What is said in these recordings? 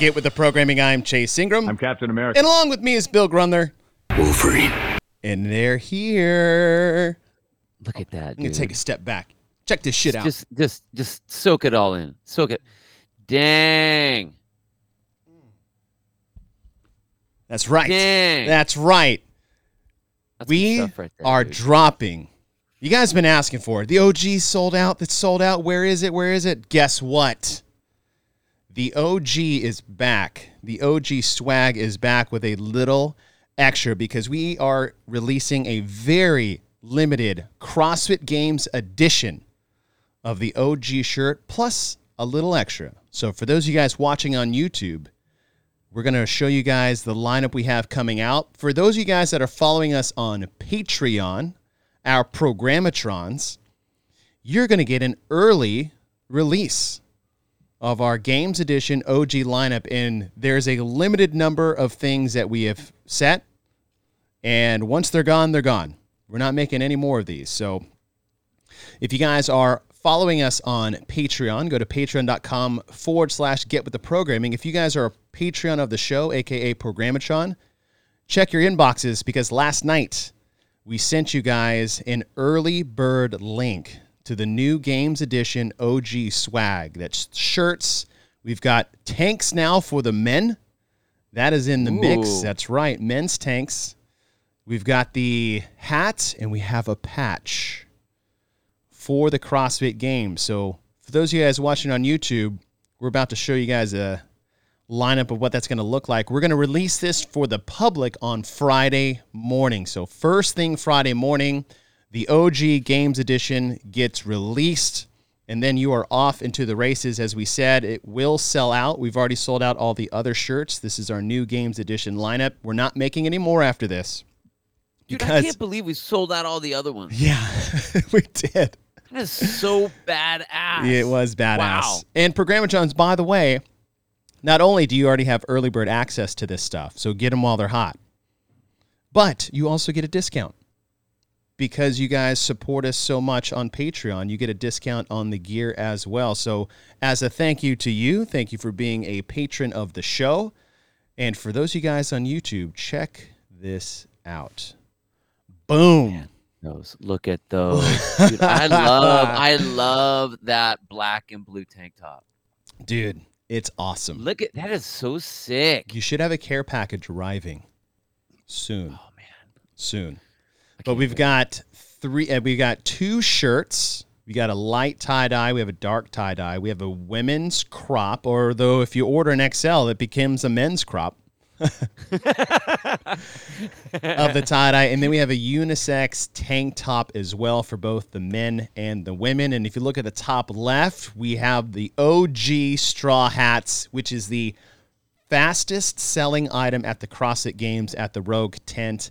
to Get With The Programming. I'm Chase Ingram. I'm Captain America. And along with me is Bill Grundler. Wolverine. And they're here. Look at that. I'm going to take a step back. Check this shit out. Just, just, just soak it all in. Soak it. Dang. That's right. Dang. That's right. That's we right there, are dude. dropping. You guys have been asking for it. The OG sold out. That's sold out. Where is it? Where is it? Guess what? The OG is back. The OG swag is back with a little extra because we are releasing a very limited CrossFit Games edition of the OG shirt plus a little extra. So for those of you guys watching on YouTube, we're going to show you guys the lineup we have coming out. For those of you guys that are following us on Patreon, our programmatrons, you're going to get an early release of our Games Edition OG lineup. And there's a limited number of things that we have set. And once they're gone, they're gone. We're not making any more of these. So if you guys are following us on Patreon, go to patreon.com forward slash get with the programming. If you guys are a Patreon of the show, aka Programmatron, check your inboxes because last night we sent you guys an early bird link to the new Games Edition OG swag. That's shirts. We've got tanks now for the men. That is in the mix. That's right, men's tanks. We've got the hat and we have a patch for the CrossFit Games. So, for those of you guys watching on YouTube, we're about to show you guys a lineup of what that's going to look like. We're going to release this for the public on Friday morning. So, first thing Friday morning, the OG Games Edition gets released. And then you are off into the races. As we said, it will sell out. We've already sold out all the other shirts. This is our new Games Edition lineup. We're not making any more after this. Dude, I can't believe we sold out all the other ones. Yeah, we did. That is so badass. It was badass. Wow. And Programmatrons, by the way, not only do you already have early bird access to this stuff, so get them while they're hot, but you also get a discount because you guys support us so much on Patreon. You get a discount on the gear as well. So, as a thank you to you, thank you for being a patron of the show. And for those of you guys on YouTube, check this out. Boom. Those. Look at those. Dude, I love, I love that black and blue tank top. Dude, it's awesome. Look at that is so sick. You should have a care package arriving soon. Oh man. Soon. But we've got three. Uh, we got two shirts. We got a light tie dye. We have a dark tie dye. We have a women's crop, or though if you order an XL, it becomes a men's crop of the tie dye. And then we have a unisex tank top as well for both the men and the women. And if you look at the top left, we have the OG straw hats, which is the fastest selling item at the CrossFit Games at the Rogue tent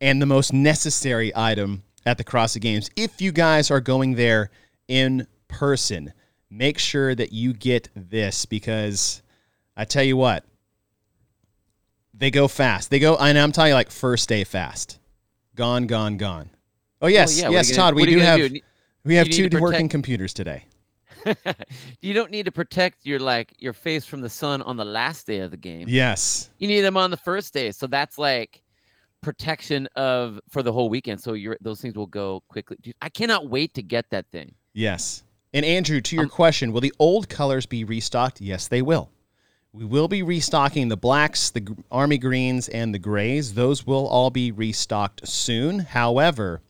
and the most necessary item at the CrossFit Games. If you guys are going there in person, make sure that you get this because I tell you what, they go fast. They go, and I'm telling you, like first day fast, gone, gone, gone. Oh yes, yeah, yes, you gonna- Todd. We what are you do have do? we have two to working computers today. you don't need to protect your like your face from the sun on the last day of the game. Yes, You need them on the first day. So that's like protection of for the whole weekend. So your those things will go quickly. Dude, I cannot wait to get that thing. Yes. And Andrew, to your Um, question, will the old colors be restocked? Yes, they will. We will be restocking the blacks, the army greens, and the grays. Those will all be restocked soon. However,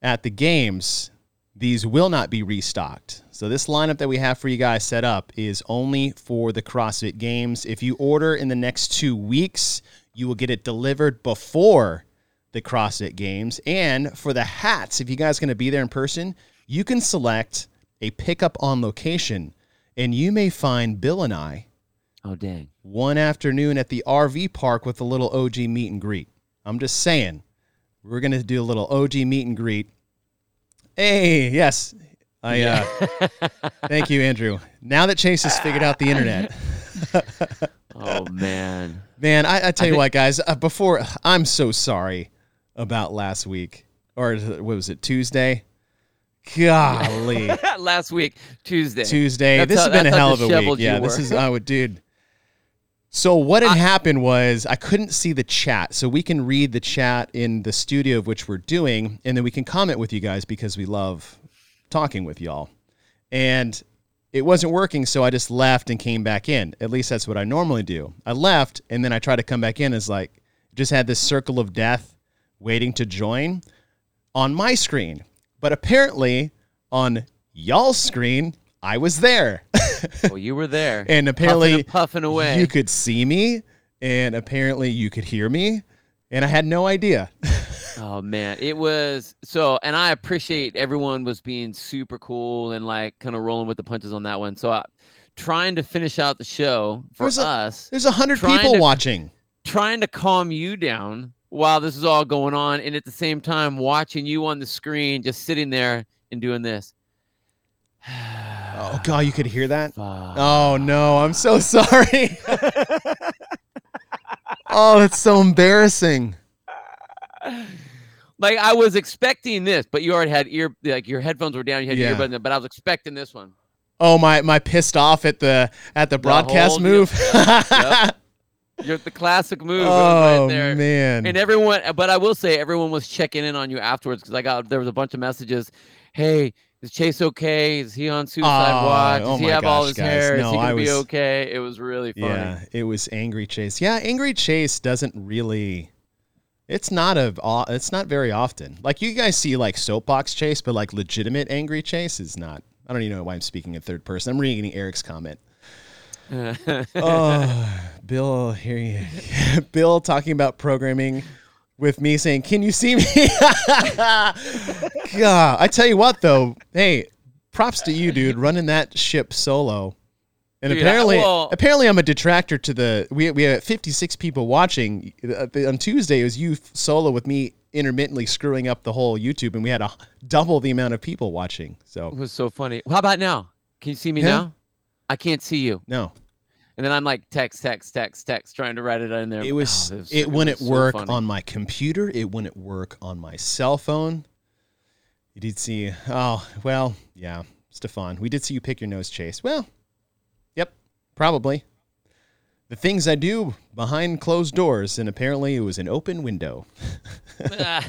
at the games, these will not be restocked. So this lineup that we have for you guys set up is only for the CrossFit Games. If you order in the next two weeks, you will get it delivered before the CrossFit Games. And for the hats, if you guys are going to be there in person, you can select a pickup on location, and you may find Bill and I Oh dang. one afternoon at the RV park with a little OG meet and greet. I'm just saying, we're going to do a little OG meet and greet. Hey, yes. I uh, thank you, Andrew. Now that Chase has figured out the internet, Oh man. man, I, I tell you think- what, guys. Uh, before I'm so sorry about last week, or what was it Tuesday? Golly, Last week, Tuesday. Tuesday. That's this how- has been a hell of a week. Yeah, this is. I would, dude. So what had happened was I couldn't see the chat. So we can read the chat in the studio of which we're doing, and then we can comment with you guys because we love talking with y'all. And it wasn't working, so I just left and came back in. At least that's what I normally do. I left and then I tried to come back in as like just had this circle of death waiting to join on my screen. But apparently on y'all's screen, I was there. Well, you were there. and apparently puffing, and puffing away. you could see me and apparently you could hear me and I had no idea. Oh man, it was so, and I appreciate everyone was being super cool and like kind of rolling with the punches on that one. So, I, trying to finish out the show for There's a- us, There's a hundred people to- watching. trying to calm you down while this is all going on, and at the same time watching you on the screen, just sitting there and doing this. Oh god, you could hear that? Fuck. Oh no, I'm so sorry. oh, that's so embarrassing. like I was expecting this, but you already had ear like your headphones were down, you had Yeah. your earbuds in, but I was expecting this one. Oh my my pissed off at the at the broadcast whole move. deal. Yep. You're the classic move. oh right there. man. And everyone, but I will say, everyone was checking in on you afterwards because I got there was a bunch of messages. Hey, is Chase okay? Is he on suicide Oh, watch? Does oh he have all his guys. hair? No, is he gonna be was- okay? It was really funny. Yeah, it was Angry Chase. Yeah, Angry Chase doesn't really. It's not a. It's not very often. Like you guys see like soapbox Chase, but like legitimate Angry Chase is not. I don't even know why I'm speaking in third person. I'm reading Eric's comment. oh, Bill, here you. Bill talking about programming with me saying, "Can you see me?" God, I tell you what though. Hey, props to you, dude, running that ship solo. And Dude, I- apparently, well- apparently, I'm a detractor to the. We we had 56 people watching Uh, on Tuesday. It was you solo with me intermittently screwing up the whole YouTube, and we had a double the amount of people watching. So it was so funny. How about now? Can you see me Yeah. now? I can't see you. no, And then I'm like text, text, text, text, trying to write it in there. it was Oh, it wouldn't was so work funny. on my computer. It wouldn't work on my cell phone. You did see. Oh well, yeah, Stefan. We did see you pick your nose, Chase. Well, probably. The things I do behind closed doors, and apparently it was an open window.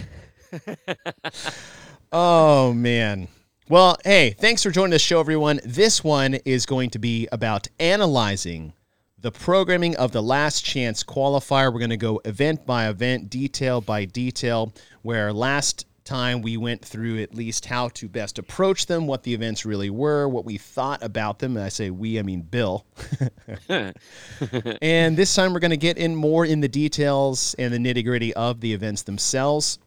Oh man. Well, hey, thanks for joining the show, everyone. This one is going to be about analyzing the programming of the last chance qualifier. We're going to go event by event, detail by detail, where last time we went through at least how to best approach them, what the events really were, what we thought about them. And I say we, I mean Bill. and this time we're going to get in more in the details and the nitty gritty of the events themselves.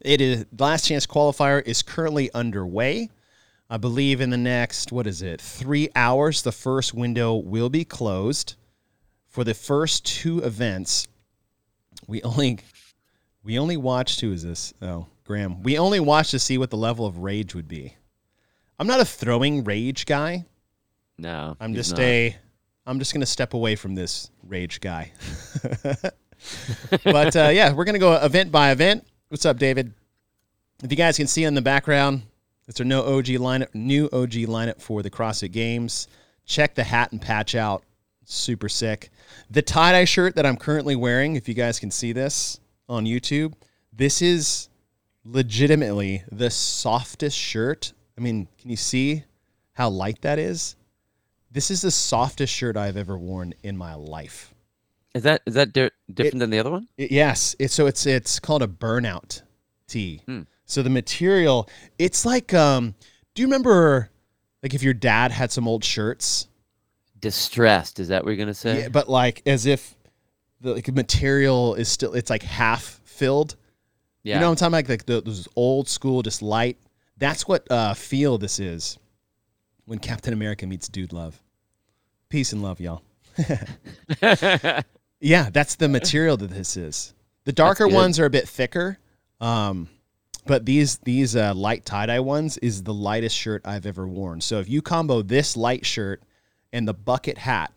It is last chance qualifier is currently underway. I believe in the next what is it? 3 hours the first window will be closed. For the first two events, we only we only watched who is this? Oh, Graham. We only watched to see what the level of rage would be. I'm not a throwing rage guy. no, I'm just not. a I'm just going to step away from this rage guy. but uh, yeah, we're going to go event by event. What's up, David? If you guys can see in the background, it's our no OG lineup, new OG lineup for the CrossFit Games. Check the hat and patch out. Super sick. The tie dye shirt that I'm currently wearing, if you guys can see this on YouTube, this is legitimately the softest shirt. I mean, can you see how light that is? This is the softest shirt I've ever worn in my life. Is that is that di- different than the other one? It- yes, it's so it's it's called a burnout tee. Hmm. So the material, it's like um do you remember like if your dad had some old shirts? Distressed. Is that what you're gonna say? Yeah, but like as if the like, material is still it's like half filled. Yeah. You know what I'm talking about? Like the, those old school, just light. That's what uh, feel this is when Captain America meets Dude Love. Peace and love, y'all. Yeah, that's the material that this is. The darker ones are a bit thicker, um, but these these uh, light tie dye ones is the lightest shirt I've ever worn. So if you combo this light shirt and the bucket hat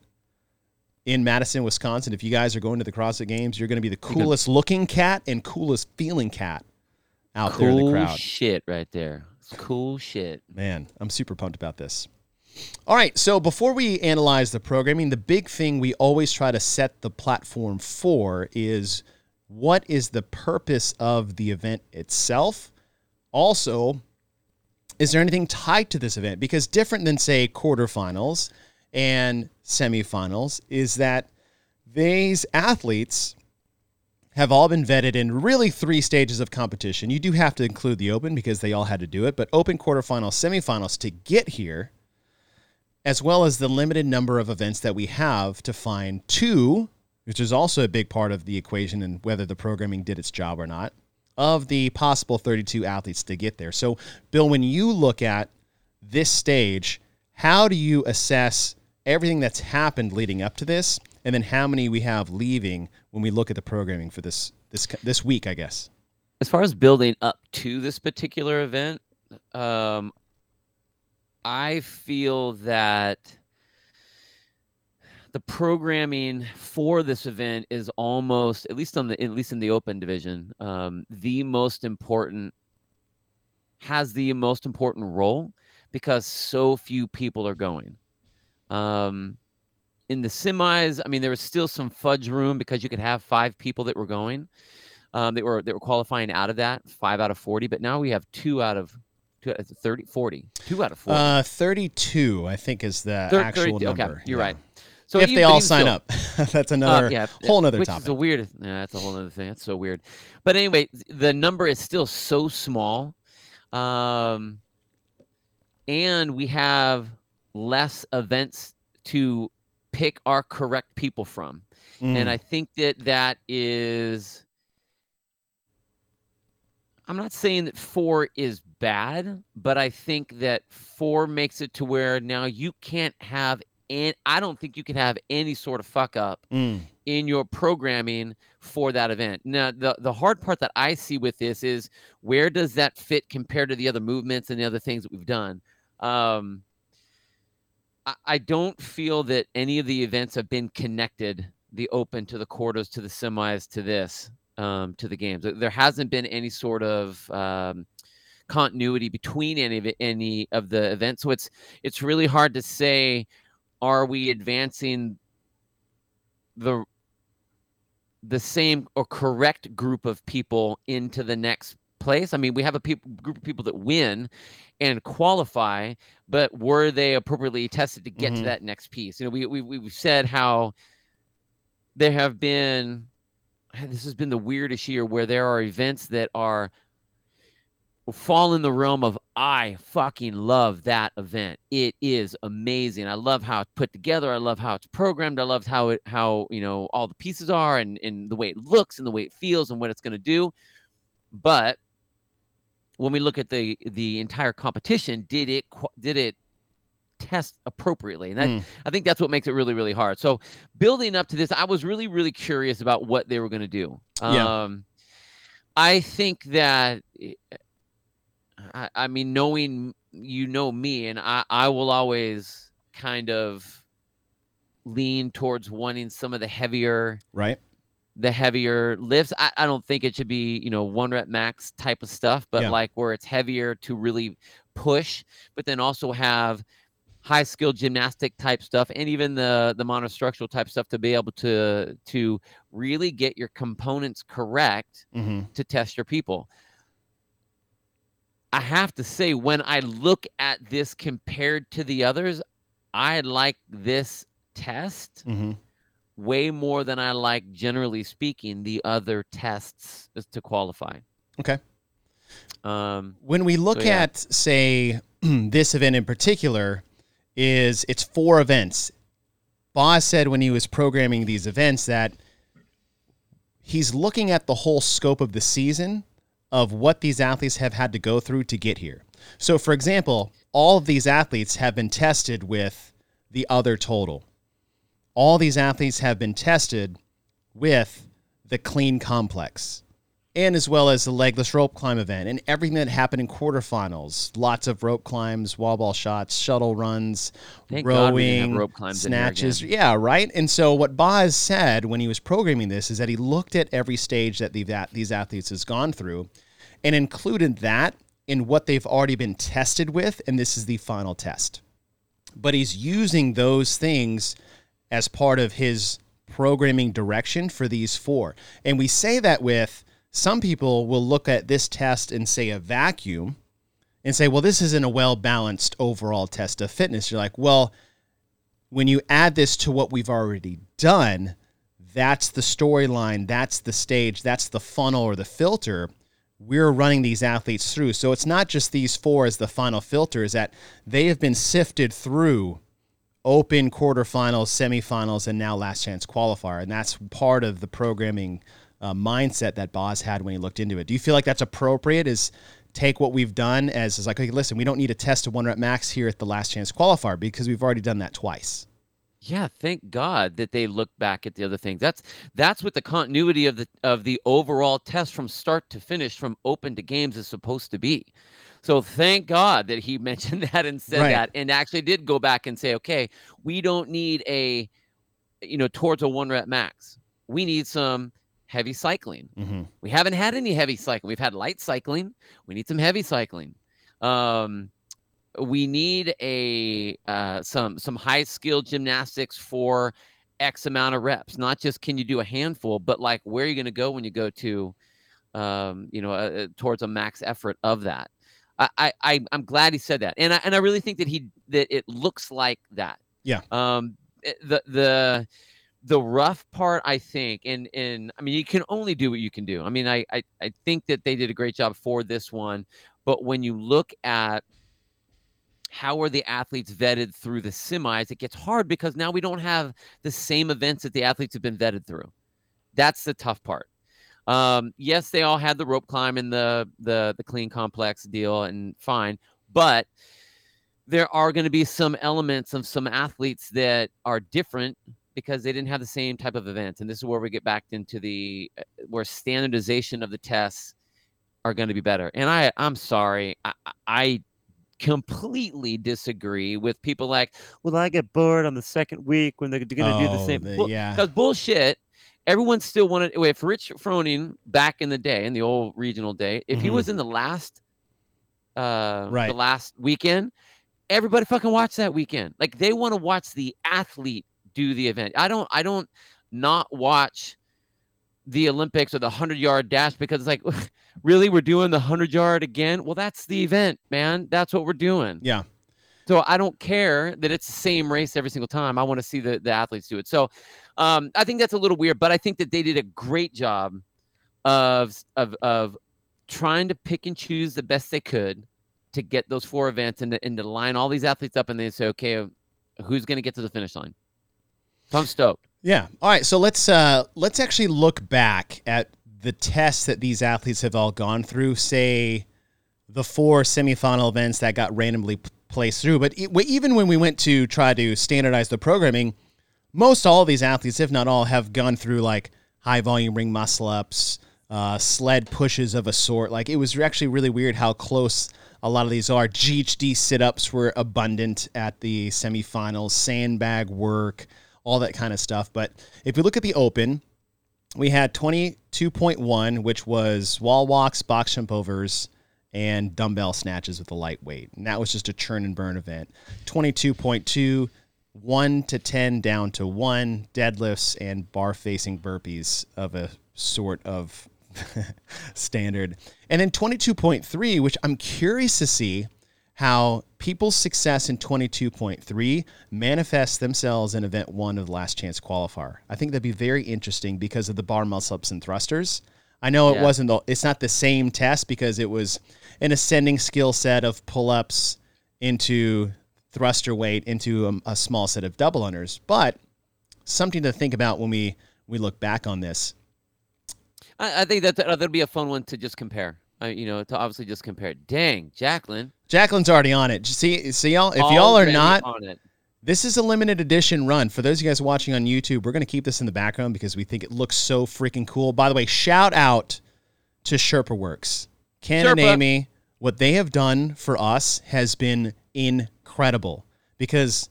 in Madison, Wisconsin, if you guys are going to the CrossFit Games, you're going to be the coolest looking cat and coolest feeling cat out there in the cool crowd. shit right there. Cool shit. Man, I'm super pumped about this. All right. So before we analyze the programming, the big thing we always try to set the platform for is what is the purpose of the event itself? Also, is there anything tied to this event? Because different than, say, quarterfinals and semifinals is that these athletes have all been vetted in really three stages of competition. You do have to include the open because they all had to do it, but open quarterfinals, semifinals to get here, as well as the limited number of events that we have to find two, which is also a big part of the equation and whether the programming did its job or not, of the possible 32 athletes to get there. So, Bill, when you look at this stage, how do you assess everything that's happened leading up to this and then how many we have leaving when we look at the programming for this this this week, I guess. As far as building up to this particular event, um, I feel that the programming for this event is almost, at least on the, at least in the open division, um, the most important, has the most important role because so few people are going. Um, in the semis, I mean, there was still some fudge room because you could have five people that were going. Um, that were they were qualifying out of that five out of 40 but now we have two out of two, uh, 30 40 two out of 40 uh 32 i think is the Thir- actual 32, number okay you're yeah. right so if they all sign still, up that's another uh, yeah, whole nother which topic is a weird yeah, that's a whole other thing that's so weird but anyway the number is still so small um and we have less events to pick our correct people from. Mm. And I think that that is I'm not saying that 4 is bad, but I think that 4 makes it to where now you can't have and I don't think you can have any sort of fuck up mm. in your programming for that event. Now, the the hard part that I see with this is where does that fit compared to the other movements and the other things that we've done? Um, I don't feel that any of the events have been connected the open to the quarters to the semis to this um, to the games. There hasn't been any sort of um, continuity between any of any of the events, so it's it's really hard to say. Are we advancing the the same or correct group of people into the next place? I mean, we have a group of people that win, and qualify, but were they appropriately tested to get mm-hmm. to that next piece? You know, we, we we've said how there have been this has been the weirdest year where there are events that are fall in the realm of I fucking love that event. It is amazing. I love how it's put together. I love how it's programmed. I love how it how you know all the pieces are and and the way it looks and the way it feels and what it's going to do. But when we look at the the entire competition, did it did it test appropriately? And that, mm. I think that's what makes it really really hard. So building up to this, I was really really curious about what they were going to do. Yeah. Um, I think that eh, I, I mean knowing you know me and I, I will always kind of lean towards wanting some of the heavier right the heavier lifts. I, I don't think it should be, you know, one rep max type of stuff, but yeah. like where it's heavier to really push, but then also have high skill gymnastic type stuff and even the the monostructural type stuff to be able to to really get your components correct mm-hmm. to test your people. I have to say when I look at this compared to the others, I like this test. Mm-hmm way more than I like, generally speaking, the other tests to qualify. Okay. Um, when we look so, yeah. at, say, this event in particular, is it's four events. Boz said when he was programming these events that he's looking at the whole scope of the season of what these athletes have had to go through to get here. So, for example, all of these athletes have been tested with the other total all these athletes have been tested with the clean complex and as well as the legless rope climb event and everything that happened in quarterfinals. Lots of rope climbs, wall ball shots, shuttle runs, Thank rowing, rope climbs snatches. Yeah, right. And so what Boz said when he was programming this is that he looked at every stage that these athletes has gone through and included that in what they've already been tested with, and this is the final test. but he's using those things as part of his programming direction for these four. And we say that with some people will look at this test and say a vacuum and say, well, this isn't a well balanced overall test of fitness. You're like, well, when you add this to what we've already done, that's the storyline, that's the stage, that's the funnel or the filter we're running these athletes through. So it's not just these four as the final filter, is that they have been sifted through open quarterfinals, semifinals, and now last chance qualifier. And that's part of the programming uh, mindset that Boz had when he looked into it. Do you feel like that's appropriate? Is take what we've done as is like, okay, listen, we don't need a test of one rep max here at the last chance qualifier because we've already done that twice. Yeah, thank God that they look back at the other things. That's that's what the continuity of the of the overall test from start to finish, from open to games, is supposed to be. So thank God that he mentioned that and said right. that, and actually did go back and say, okay, we don't need a, you know, towards a one rep max. We need some heavy cycling. Mm-hmm. We haven't had any heavy cycling. We've had light cycling. We need some heavy cycling. Um, we need a uh, some some high skill gymnastics for X amount of reps. Not just can you do a handful, but like where are you going to go when you go to, um, you know, uh, towards a max effort of that. I, I I'm glad he said that, and I and I really think that he that it looks like that. Yeah. Um. Eh, the the the rough part, I think, and and I mean, you can only do what you can do. I mean, I I, I think that they did a great job for this one, but when you look at how are the athletes vetted through the semis? It gets hard because now we don't have the same events that the athletes have been vetted through. That's the tough part. Um, yes, they all had the rope climb and the the the clean complex deal, and fine, but there are going to be some elements of some athletes that are different because they didn't have the same type of events, and this is where we get back into the uh, where standardization of the tests are going to be better. And I I'm sorry, I, I completely disagree with people like, well, I get bored on the second week when they're going to oh, do the same. The, well, yeah. Because bullshit. Everyone still wanted, if Rich Froning back in the day, in the old regional day, if mm-hmm. he was in the last, uh, right. the last weekend, everybody fucking watch that weekend. Like they want to watch the athlete do the event. I don't, I don't not watch the Olympics or the 100 yard dash because it's like, really, we're doing the 100 yard again? Well, that's the event, man. That's what we're doing. Yeah. So I don't care that it's the same race every single time. I want to see the, the athletes do it. So um, I think that's a little weird, but I think that they did a great job of, of, of trying to pick and choose the best they could to get those four events and to, and to line all these athletes up and then say, okay, who's going to get to the finish line? So I'm stoked. Yeah. All right. So let's uh, let's actually look back at the tests that these athletes have all gone through. Say the four semifinal events that got randomly placed through. But even when we went to try to standardize the programming, most all these athletes, if not all, have gone through like high volume ring muscle ups, uh, sled pushes of a sort. Like it was actually really weird how close a lot of these are. GHD sit ups were abundant at the semifinals, sandbag work all that kind of stuff. But if we look at the open, we had 22.1, which was wall walks, box jump overs, and dumbbell snatches with the lightweight. And that was just a churn and burn event. 22.2, 1 to 10 down to 1, deadlifts and bar facing burpees of a sort of standard. And then 22.3, which I'm curious to see how people's success in 22.3 manifests themselves in event one of the last chance qualifier. I think that'd be very interesting because of the bar muscle ups and thrusters. I know yeah. it wasn't the, it's not the same test because it was an ascending skill set of pull ups into thruster weight into a, a, small set of double unders, but something to think about when we we look back on this. I, I think that that'll be a fun one to just compare. Uh, you know, to obviously just compare. Dang, Jacqueline. Jacqueline's already on it. See, see y'all. If already y'all are not on it. This is a limited edition run. For those of you guys watching on YouTube, we're going to keep this in the background because we think it looks so freaking cool. By the way, shout out to Sherpa Works. Ken Sherpa. and Amy, what they have done for us has been incredible because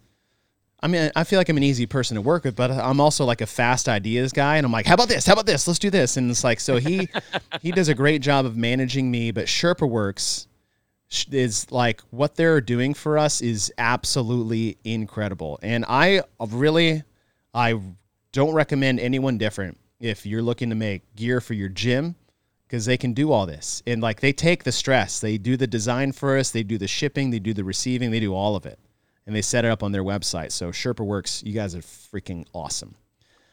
I mean, I feel like I'm an easy person to work with, but I'm also like a fast ideas guy, and I'm like, how about this? How about this? Let's do this. And it's like, so he he does a great job of managing me. But Sherpa Works is like what they're doing for us is absolutely incredible. And I really, I don't recommend anyone different if you're looking to make gear for your gym because they can do all this. And like they take the stress, they do the design for us, they do the shipping, they do the receiving, they do all of it. And they set it up on their website. So Sherpa Works, you guys are freaking awesome.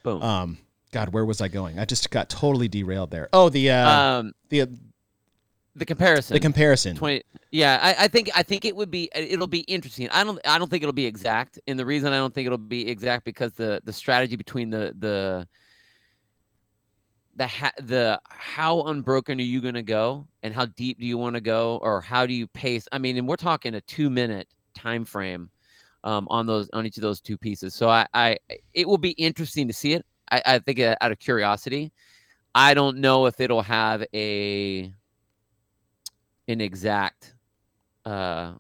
Boom. Um, God, where was I going? I just got totally derailed there. Oh, the uh, um, the the comparison. the comparison. Twenty. Yeah, I, I think I think it would be it'll be interesting. I don't I don't think it'll be exact, and the reason I don't think it'll be exact because the the strategy between the the the ha- the how unbroken are you going to go, and how deep do you want to go, or how do you pace? I mean, and we're talking a two minute time frame um, on those on each of those two pieces. So I, I it will be interesting to see it. I, I think uh, out of curiosity, I don't know if it'll have a an exact uh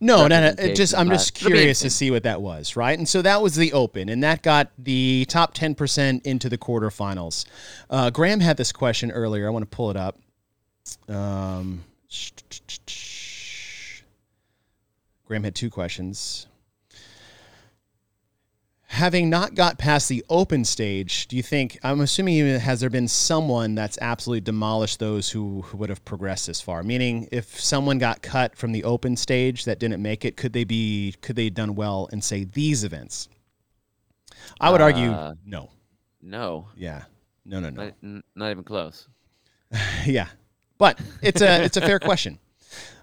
No, no, no. Just I'm just curious to see what that was, right? And so that was the Open, and that got the top ten percent into the quarterfinals. Uh, Graham had this question earlier. I want to pull it up. Um, Graham had two questions. Having not got past the open stage, do you think? I'm assuming even has there been someone that's absolutely demolished those who, who would have progressed this far? Meaning, if someone got cut from the open stage that didn't make it, could they be? Could they have done well in say these events? I would argue Uh, no. no, Yeah, no, no, no. not, not even close. yeah, but it's a it's a fair question.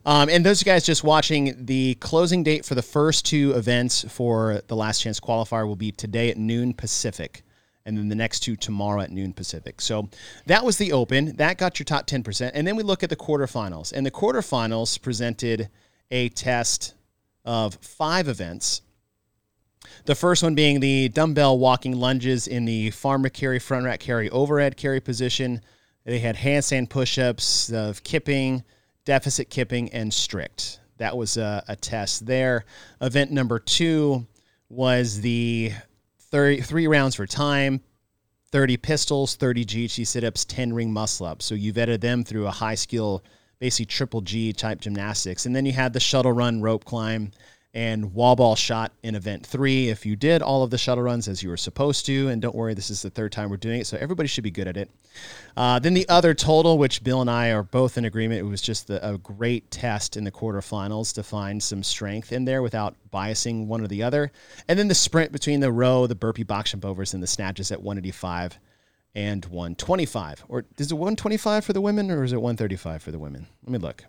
Um, and those guys just watching the closing date for the first two events for the last chance qualifier will be today at noon Pacific, and then the next two tomorrow at noon Pacific. So that was the open. That got your top ten percent, and then we look at the quarterfinals. And the quarterfinals presented a test of five events. The first one being the dumbbell walking lunges in the farmer carry, front rack carry, overhead carry position. They had handstand push-ups, of kipping, deficit kipping, and strict. That was a, a test there. Event number two was the 30, three rounds for time, 30 pistols, 30 GHD sit-ups, 10 ring muscle-ups. So you vetted them through a high-skill, basically triple G type gymnastics. And then you had the shuttle run, rope climb, and wall ball shot in event three. If you did all of the shuttle runs as you were supposed to, and don't worry, this is the third time we're doing it, so everybody should be good at it. Uh, then the other total, which Bill and I are both in agreement, it was just the, a great test in the quarterfinals to find some strength in there without biasing one or the other. And then the sprint between the row, the burpee box jump overs, and the snatches at 185 and 125. Or is it 125 for the women, or is it 135 for the women? Let me look.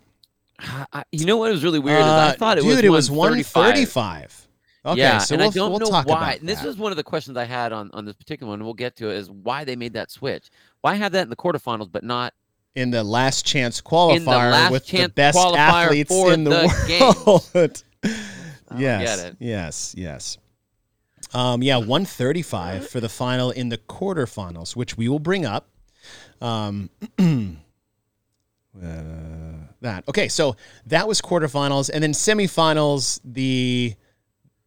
I- you know what was really weird is I Uh, thought it dude, was it was 135. 135. Okay, yeah, so and we'll, I don't we'll know talk why. And this was one of the questions I had on on this particular one. and We'll get to it. Is why they made that switch? Why have that in the quarterfinals, but not in the last chance qualifier last with the best athletes in the, the world. yes, get it. yes, yes. Um, yeah, 135 for the final in the quarterfinals, which we will bring up. Um, uh, that okay, so that was quarterfinals, and then semifinals. The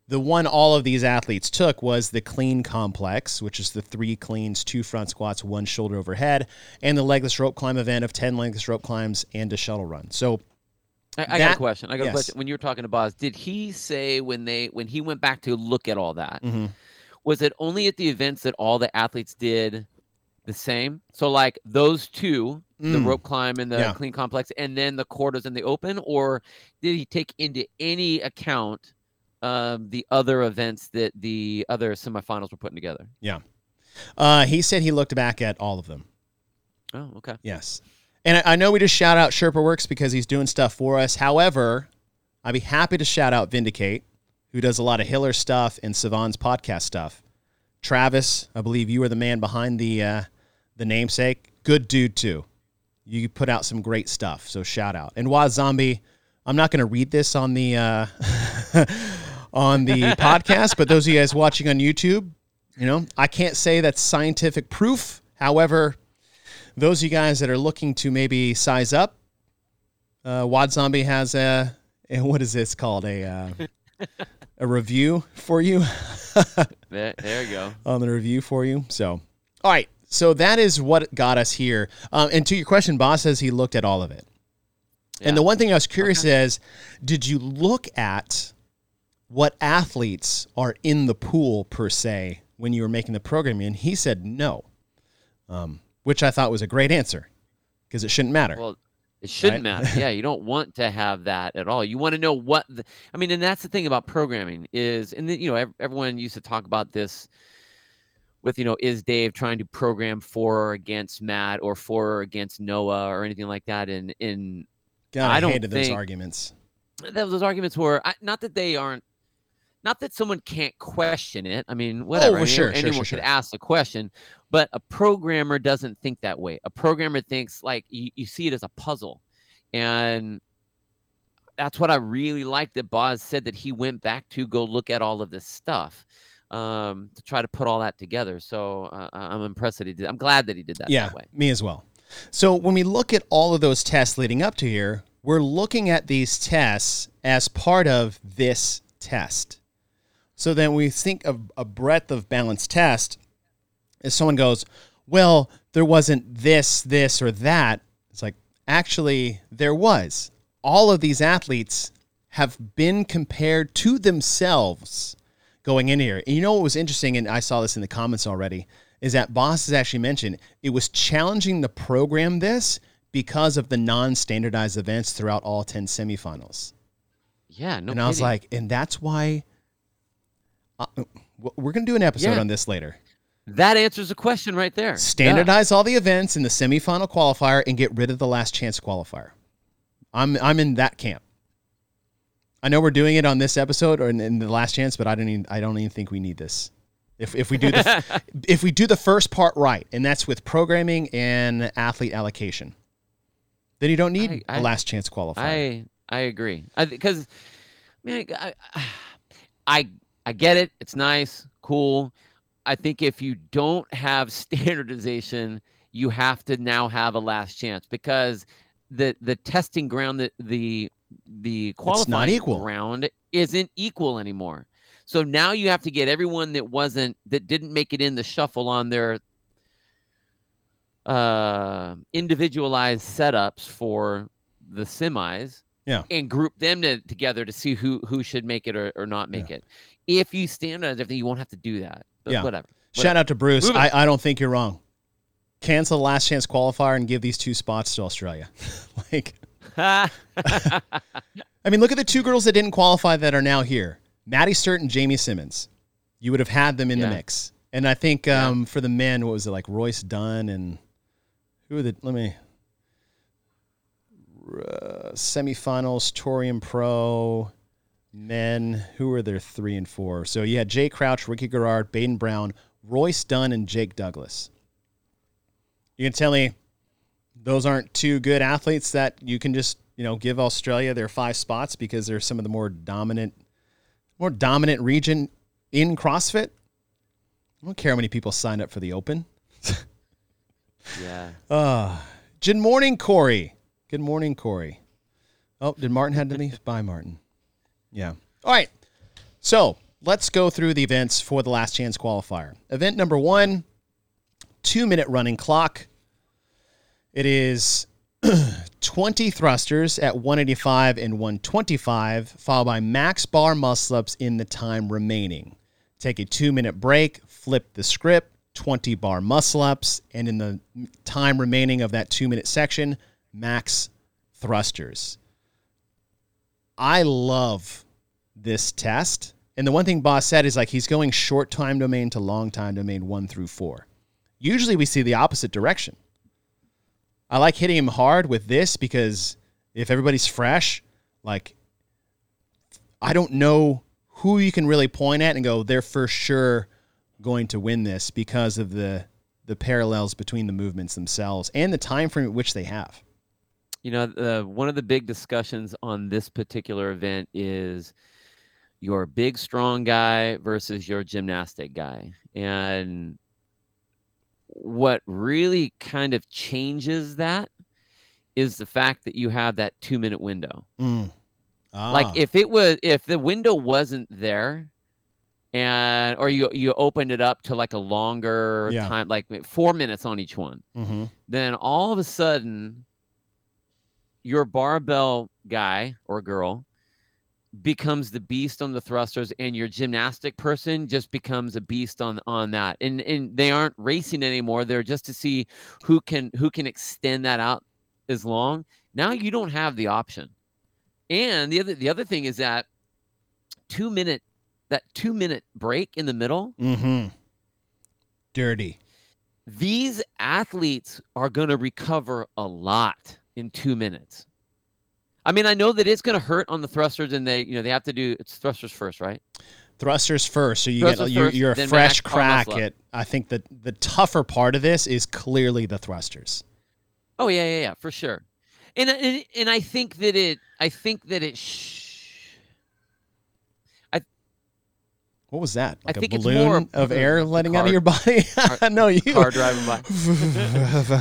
the one all of these athletes took was the clean complex, which is the three cleans, two front squats, one shoulder overhead, and the legless rope climb event of 10 legless rope climbs and a shuttle run. So, I, I got a question. I got yes. a question. When you were talking to Boz, did he say when they when he went back to look at all that, mhm. was it only at the events that all the athletes did the same? So like those two, the Mm. rope climb and the Yeah. clean complex, and then the quarters in the open, or did he take into any account um, the other events that the other semifinals were putting together? Yeah uh, he said he looked back at all of them. Oh, okay. Yes. And I, I know we just shout out Sherpa Works because he's doing stuff for us. However, I'd be happy to shout out Vindicate, who does a lot of Hiller stuff and Sevan's podcast stuff. Travis, I believe you are the man behind the uh, the namesake. Good dude too. You put out some great stuff, so shout out. And Waz Zombie, I'm not going to read this on the uh, on the podcast, but those of you guys watching on YouTube, you know, I can't say that's scientific proof. However, those of you guys that are looking to maybe size up, uh, Wad Zombie has a, a what is this called a uh, a review for you There, there you go. on the review for you. So, all right, so that is what got us here. Um, and to your question, Boz says he looked at all of it. And the one thing I was curious is, did you look at what athletes are in the pool per se when you were making the programming? And he said no, um, which I thought was a great answer because it shouldn't matter. Well, it shouldn't Right? matter. Yeah, you don't want to have that at all. You want to know what the, I mean, and that's the thing about programming is, and then, you know, everyone used to talk about this with, you know, is Dave trying to program for or against Matt or for or against Noah or anything like that? And in God, I I, don't hated those arguments. those arguments were not that they aren't, not that someone can't question it. I mean, whatever. Oh, well, any- sure, sure, anyone sure, could ask the question, but a programmer doesn't think that way. A programmer thinks like you, you see it as a puzzle, and that's what I really liked that Boz said that he went back to go look at all of this stuff um, to try to put all that together. So uh, I'm impressed that he did. I'm glad that he did that Yeah, that way. me as well. So when we look at all of those tests leading up to here, we're looking at these tests as part of this test. So then we think of a breadth of balance test as someone goes, well, there wasn't this, this, or that. It's like, actually, there was. All of these athletes have been compared to themselves going in here. And you know what was interesting, and I saw this in the comments already, is that Boz has actually mentioned it was challenging to program this because of the non-standardized events throughout all 10 semifinals. Yeah, no. and I was kidding. like, and that's why uh, we're going to do an episode Yeah. on this later. that answers the question right there. Yeah. Standardize all the events in the semifinal qualifier and get rid of the last chance qualifier. I'm I'm in that camp. I know we're doing it on this episode or in, in the last chance, but I don't even I don't even think we need this. If if we do the if we do the first part right, and that's with programming and athlete allocation, then you don't need I- a I- last chance qualifier. I I agree. I because man, I, I I get it. It's nice, cool. I think if you don't have standardization, you have to now have a last chance because the the testing ground that the the qualifying equal. ground isn't equal anymore. So now you have to get everyone that wasn't that didn't make it in the shuffle on their uh individualized setups for the semis Yeah. and group them to, together to see who who should make it or, or not make it if you standardize everything you won't have to do that but Yeah. whatever Shout out to Bruce. Moving- I, I don't think you're wrong. Cancel the last chance qualifier and give these two spots to Australia. like whatever. I mean, look at the two girls that didn't qualify that are now here. Maddie Sturt and Jamie Simmonds. You would have had them in the mix. And I think Yeah. um, for the men, what was it like Royce Dunn and who are the let me uh, semifinals, Torian Pro, men, who were their three and four? So you had Jay Crouch, Ricky Garrard, Bayden Brown, Royce Dunn, and Jake Douglas. You can tell me those aren't two good athletes that you can just you know give Australia their five spots because they're some of the more dominant, more dominant region in CrossFit. I don't care how many people signed up for the Open. yeah Uh, good morning, Corey. Good morning, Corey. Oh, did Martin have to leave? Bye, Martin. Yeah. All right. So let's go through the events for the last chance qualifier. Event number one, two minute running clock. It is 20 thrusters at 185 and 125, followed by max bar muscle ups in the time remaining. Take a two minute break, flip the script, 20 bar muscle ups, and in the time remaining of that two minute section, max thrusters. I love this test. And the one thing Boz said is like he's going short time domain to long time domain one through four. Usually we see the opposite direction. I like hitting him hard with this because if everybody's fresh, like I don't know who you can really point at and go, they're for sure going to win this because of the the parallels between the movements themselves and the time frame at which they have. you know the, one of the big discussions on this particular event is your big strong guy versus your gymnastic guy and what really kind of changes that is the fact that you have that two minute window. Ah, like if it was if the window wasn't there and or you you opened it up to like a longer Yeah. time like four minutes on each one hmm then all of a sudden your barbell guy or girl becomes the beast on the thrusters and your gymnastic person just becomes a beast on on that and and they aren't racing anymore they're just to see who can who can extend that out as long now you don't have the option and the other the other thing is that two minute that two minute break in the middle Mm-hmm. Dirty. these athletes are going to recover a lot in two minutes. I mean, I know that it's going to hurt on the thrusters, and they, you know, they have to do it's thrusters first, right? Thrusters first, so you Thrusters get you're, first, you're a fresh crack at. I think that the tougher part of this is clearly the thrusters. Oh yeah, yeah, yeah, for sure. And and, and I think that it, I think that it. Sh- What was that? I Like a think it's balloon more of a air letting out of your body? car- no, you. car driving by.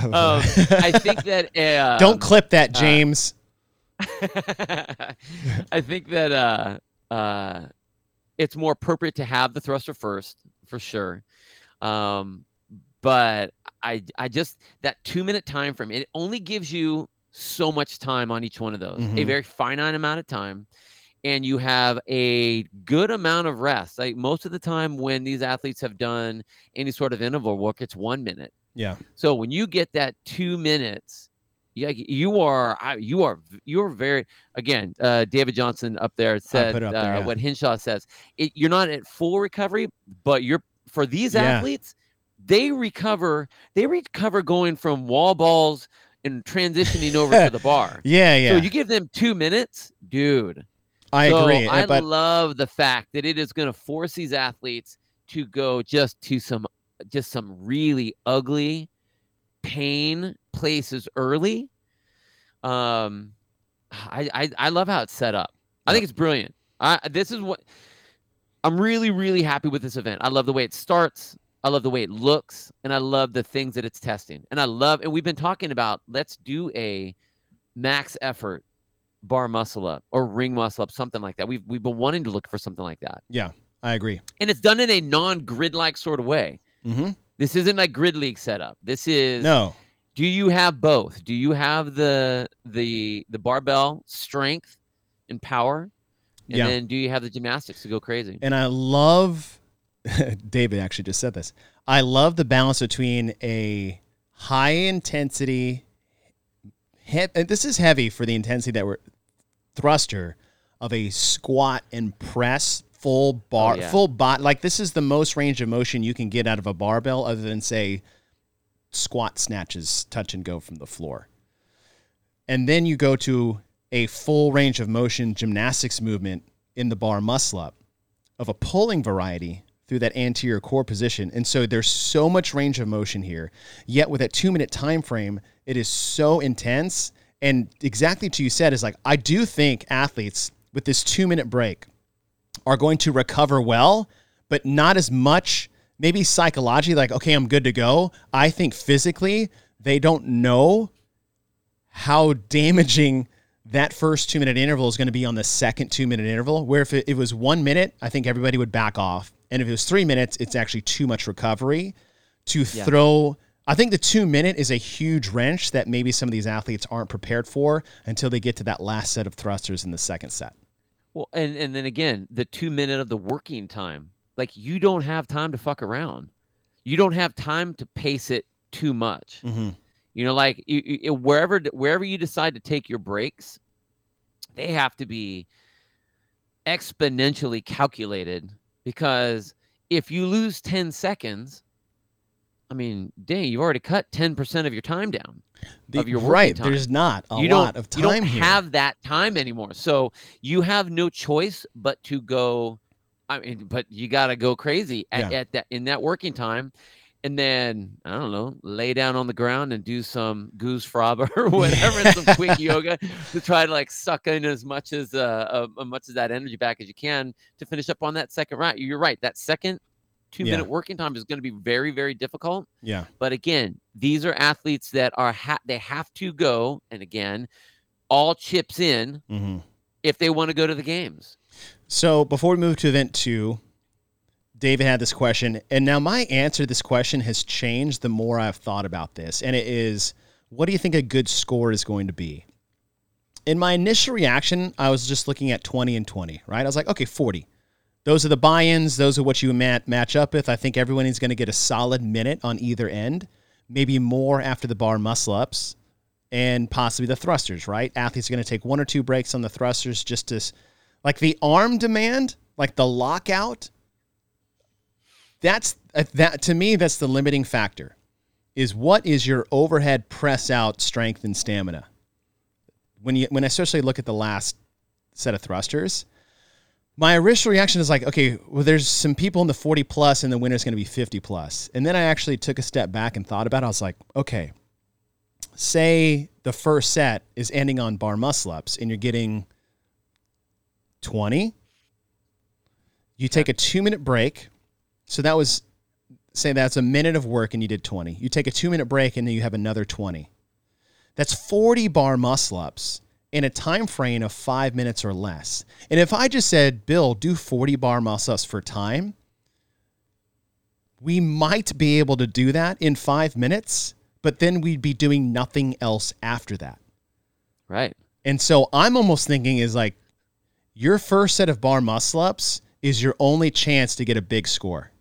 Um, I think that. Uh, Don't clip that, James. I think that uh, uh, it's more appropriate to have the thruster first, for sure. Um, but I, I just that two minute time frame. It only gives you so much time on each one of those, a Mhm. very finite amount of time, and you have a good amount of rest. Like most of the time, when these athletes have done any sort of interval work, it's one minute. yeah. So when you get that two minutes, yeah, you are you are you're very again. Uh, David Johnson up there said up there, uh, yeah. what Hinshaw says. It, you're not at full recovery, but you're for these Yeah. athletes. They recover. They recover going from wall balls and transitioning over to the bar. Yeah, yeah. So you give them two minutes, dude. I so agree. I but love the fact that it is going to force these athletes to go just to some just some really ugly pain places early. Um, I I, I love how it's set up. I think it's brilliant. I this is what I'm really really happy with this event. I love the way it starts. I love the way it looks, and I love the things that it's testing. And I love, and we've been talking about let's do a max effort bar muscle up or ring muscle up, something like that. We've we've been wanting to look for something like that, yeah, I agree. and it's done in a non-grid like sort of way. Mm-hmm. This isn't a grid league setup. This is No. do you have both? Do you have the the the barbell strength and power? And Yeah. then do you have the gymnastics to go crazy? And I love, David actually just said this. I love the balance between a high intensity, he- and this is heavy for the intensity that we're thruster of a squat and press full bar, oh, yeah. full bot. Like this is the most range of motion you can get out of a barbell, other than say squat snatches, touch and go from the floor. And then you go to a full range of motion gymnastics movement in the bar muscle up of a pulling variety through that anterior core position. And so there's so much range of motion here. Yet with that two minute time frame, it is so intense. And exactly to you said is like I do think athletes with this two minute break are going to recover well, but not as much. Maybe psychologically, like, okay, I'm good to go. I think physically, they don't know how damaging that first two minute interval is going to be on the second two minute interval. Where if it, it was one minute, I think everybody would back off. And if it was three minutes, it's actually too much recovery to Yeah. throw. I think the two minute is a huge wrench that maybe some of these athletes aren't prepared for until they get to that last set of thrusters in the second set. Well, and and then again, the two minute of the working time. Like you don't have time to fuck around. You don't have time to pace it too much. Mm-hmm. You know, like you, you, wherever wherever you decide to take your breaks, they have to be exponentially calculated because if you lose 10 seconds, I mean, dang, you've already cut 10% of your time down. of your right, time. there's not a you lot don't, of time you don't here. have that time anymore. So you have no choice but to go. I mean, but you got to go crazy at, Yeah. at that in that working time, and then I don't know, lay down on the ground and do some goose fraba or whatever, some quick yoga to try to like suck in as much as uh, uh as much of that energy back as you can to finish up on that second round. You're right. That second two Yeah. minute working time is going to be very very difficult. yeah, But again, these are athletes that are ha- they have to go, and again, all chips in hmm if they want to go to the games. So before we move to event two, David had this question, and now my answer to this question has changed the more I've thought about this. And it is, what do you think a good score is going to be? in my initial reaction, I was just looking at 20 and 20, right? I was like, okay, 40. Those are the buy ins. Those are what you mat- match up with. I think everyone is going to get a solid minute on either end, maybe more after the bar muscle ups and possibly the thrusters, right? Athletes are going to take one or two breaks on the thrusters just to, like the arm demand, like the lockout. That's uh, that to me, that's the limiting factor is what is your overhead press out strength and stamina? When you when I especially look at the last set of thrusters, my initial reaction is like, okay, well, there's some people in the 40 plus, and the winner's going to be 50 plus. And then I actually took a step back and thought about it. I was like, okay, say the first set is ending on bar muscle ups, and you're getting 20. You take a two minute break. So that was say that's a minute of work and you did 20. You take a two minute break and then you have another 20. That's 40 bar muscle ups in a time frame of five minutes or less. And if I just said, Bill, do 40 bar muscle ups for time, we might be able to do that in five minutes, but then we'd be doing nothing else after that. Right. And so I'm almost thinking is like your first set of bar muscle ups is your only chance to get a big score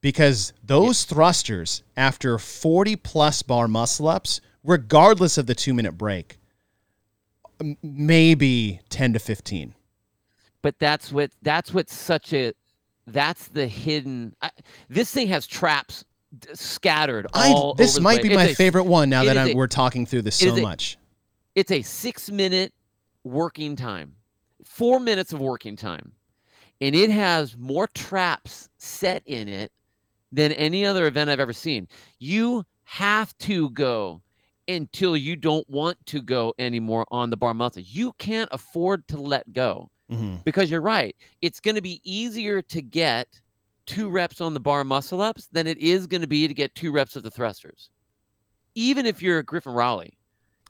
because those yeah. thrusters after 40 plus bar muscle ups, regardless of the two minute break, maybe 10 to 15. But that's what that's what's such a that's the hidden. I, this thing has traps scattered all. I, this might be my a, favorite one now that a, we're talking through this so much. It's a six minute working time, four minutes of working time, and it has more traps set in it than any other event I've ever seen. You have to go until you don't want to go anymore on the bar muscle. You can't afford to let go mm-hmm. because you're right. It's going to be easier to get two reps on the bar muscle ups than it is going to be to get two reps of the thrusters. Even if you're a Griffin Rowley,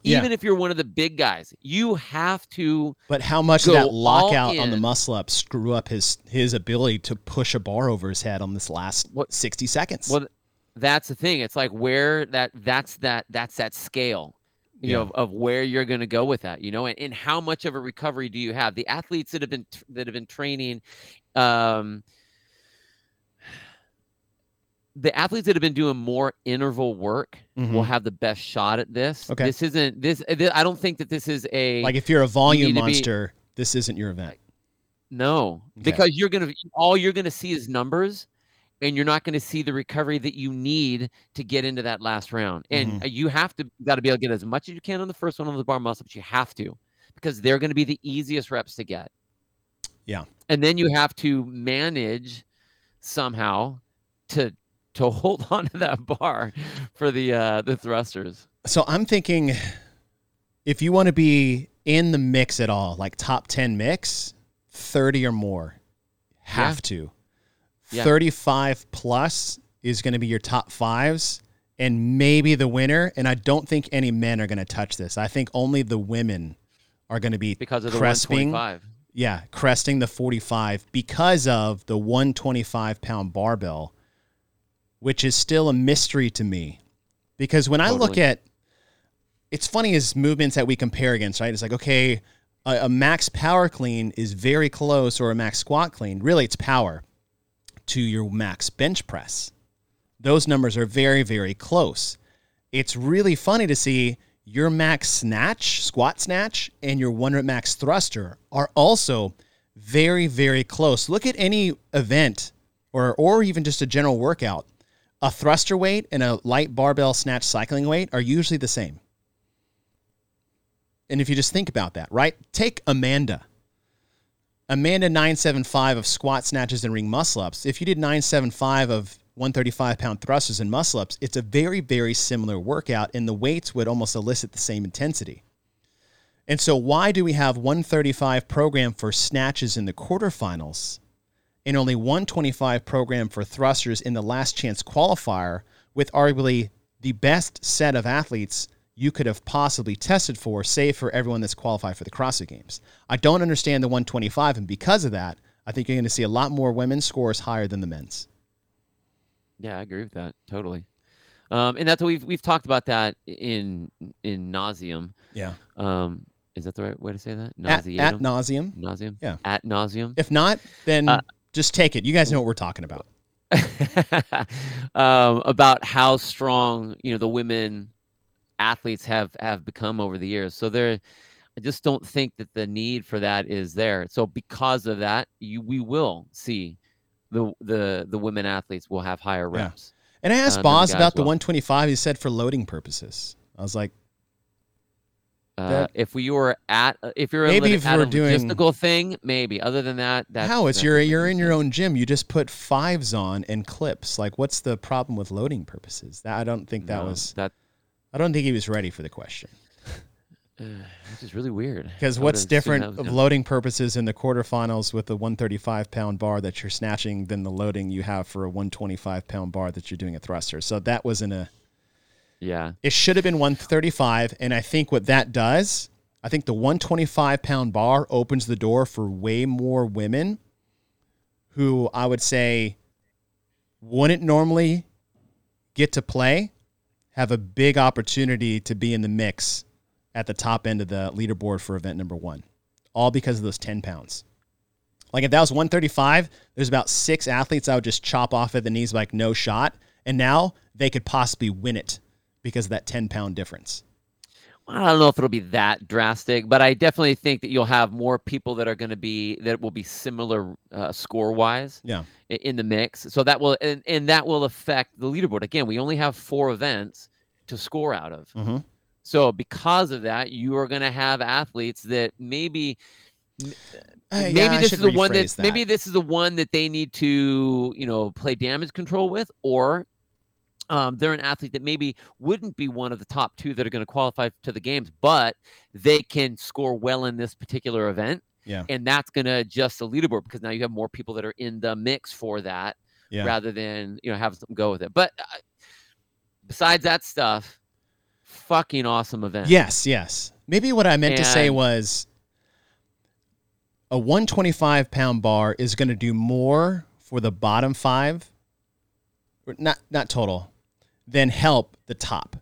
even yeah. if you're one of the big guys, you have to. But how much of that lockout on the muscle up screw up his his ability to push a bar over his head on this last what, sixty seconds? Well, that's the thing. It's like where that that's that that's that scale, you yeah. know, of, of, where you're going to go with that, you know, and, and how much of a recovery do you have? The athletes that have been that have been training, um, the athletes that have been doing more interval work mm-hmm. will have the best shot at this. Okay. This isn't this, this, I don't think that this is a like if you're a volume you monster, be, this isn't your event. No, okay. because you're gonna all you're gonna see is numbers, and you're not gonna see the recovery that you need to get into that last round. And mm-hmm. you have to got to be able to get as much as you can on the first one on the bar muscle, but you have to because they're going to be the easiest reps to get. Yeah. And then you have to manage somehow to to hold on to that bar for the uh, the thrusters. So I'm thinking, if you want to be in the mix at all, like top ten mix, thirty or more, have yeah. to. Yeah. Thirty-five plus is going to be your top fives, and maybe the winner. And I don't think any men are going to touch this. I think only the women are going to be because of the cresting. Yeah, cresting the 45 because of the 125 pound barbell which is still a mystery to me. Because when totally. I look at it's funny as movements that we compare against, right? It's like, okay, a, a, max power clean is very close, or a max squat clean. Really, it's power to your max bench press. Those numbers are very, very close. It's really funny to see your max snatch, squat snatch, and your one rep max thruster are also very, very close. Look at any event or or even just a general workout a thruster weight and a light barbell snatch cycling weight are usually the same. And if you just think about that, right? Take Amanda. Amanda 975 of squat snatches and ring muscle ups. If you did 975 of 135 pound thrusters and muscle ups, it's a very, very similar workout, and the weights would almost elicit the same intensity. And so, why do we have 135 program for snatches in the quarterfinals and only 125 program for thrusters in the last chance qualifier with arguably the best set of athletes you could have possibly tested for, save for everyone that's qualified for the CrossFit Games. I don't understand the 125, and because of that, I think you're going to see a lot more women's scores higher than the men's. Yeah, I agree with that totally. Um, and that's what we've we've talked about that in in nauseum. Yeah. Um, Is that the right way to say that? At, at nauseum. nauseum. Yeah. At nauseum. If not, then Uh, just take it. You guys know what we're talking about. um, about how strong you know the women athletes have have become over the years. So there, I just don't think that the need for that is there. So because of that, you we will see the the the women athletes will have higher Yeah. reps. And I Uh, asked then the Boz about the will. 125. He said for loading purposes. I was like, Uh, if we were at uh, if you're Maybe if we're a doing- logistical thing, maybe. Other than that, that's, how? It's that's you're you're in your own gym. You just put fives on and clips. Like, what's the problem with loading purposes? That I don't think that No, was. that. I don't think he was ready for the question. Uh, which is really weird. Because what's different of loading purposes in the quarterfinals with the 135 pound bar that you're snatching than the loading you have for a 125 pound bar that you're doing a thruster. So that wasn't a. Yeah. It should have been 135, and I think what that does, I think the 125 pound bar opens the door for way more women who I would say wouldn't normally get to play, have a big opportunity to be in the mix at the top end of the leaderboard for event number one, all because of those 10 pounds. Like if that was 135, there's about six athletes I would just chop off at the knees like no shot. And now they could possibly win it because of that 10 pound difference. I don't know if it'll be that drastic, but I definitely think that you'll have more people that are going to be that will be similar uh, score wise Yeah. in the mix. So that will and, and that will affect the leaderboard. Again, we only have four events to score out of. Mm-hmm. So because of that, you are going to have athletes that maybe maybe this is the one that, maybe this is the one that they need to you know play damage control with or um, they're an athlete that maybe wouldn't be one of the top two that are going to qualify to the games but they can score well in this particular event Yeah. and that's going to adjust the leaderboard because now you have more people that are in the mix for that Yeah. rather than you know have them go with it but uh, besides that stuff fucking awesome event Yes, yes. Maybe what I meant to say was a 125 pound bar is going to do more for the bottom five, not not total, than help the top.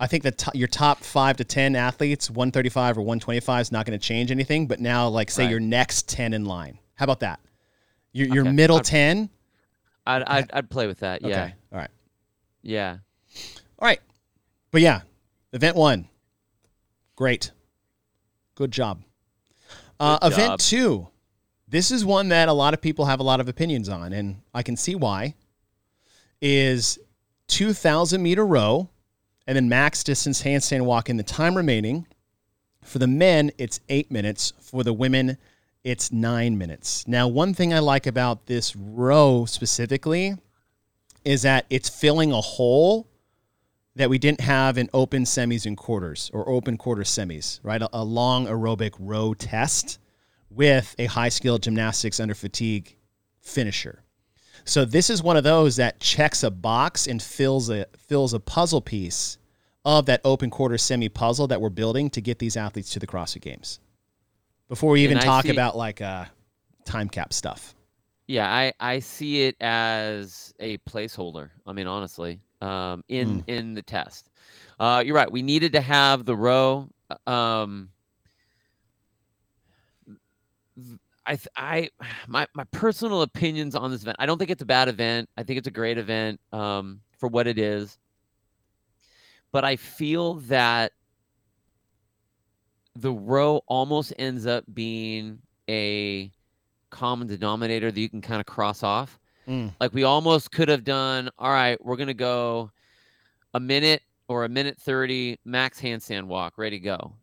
I think that your top five to ten athletes, 135 or 125 is not going to change anything. But now, like say Right. your next 10 in line, how about that? Your your Okay. middle I'm- 10. I'd, I'd, I'd play with that yeah Okay. All right. yeah All right. But yeah, event one. Great. Good job. Uh, Good event two. This is one that a lot of people have a lot of opinions on, and I can see why. Is 2,000 meter row and then max distance handstand walk in the time remaining. For the men, it's eight minutes. For the women, it's nine minutes. Now, one thing I like about this row specifically is that it's filling a hole that we didn't have in open semis and quarters or open quarter semis, right? A, a long aerobic row test with a high skill gymnastics under fatigue finisher. So this is one of those that checks a box and fills a fills a puzzle piece of that open quarter semi puzzle that we're building to get these athletes to the CrossFit Games. Before we even And talk see- about like uh, time cap stuff. Yeah, I I see it as a placeholder. I mean, honestly, um, in Mm. in the test, uh, you're right. We needed to have the row. uh, Um, I th- I my my personal opinions on this event. I don't think it's a bad event. I think it's a great event um, for what it is. But I feel that the row almost ends up being a common denominator that you can kind of cross off. Mm. Like we almost could have done, all right, we're going to go a minute or a minute 30 max handstand walk, ready to go.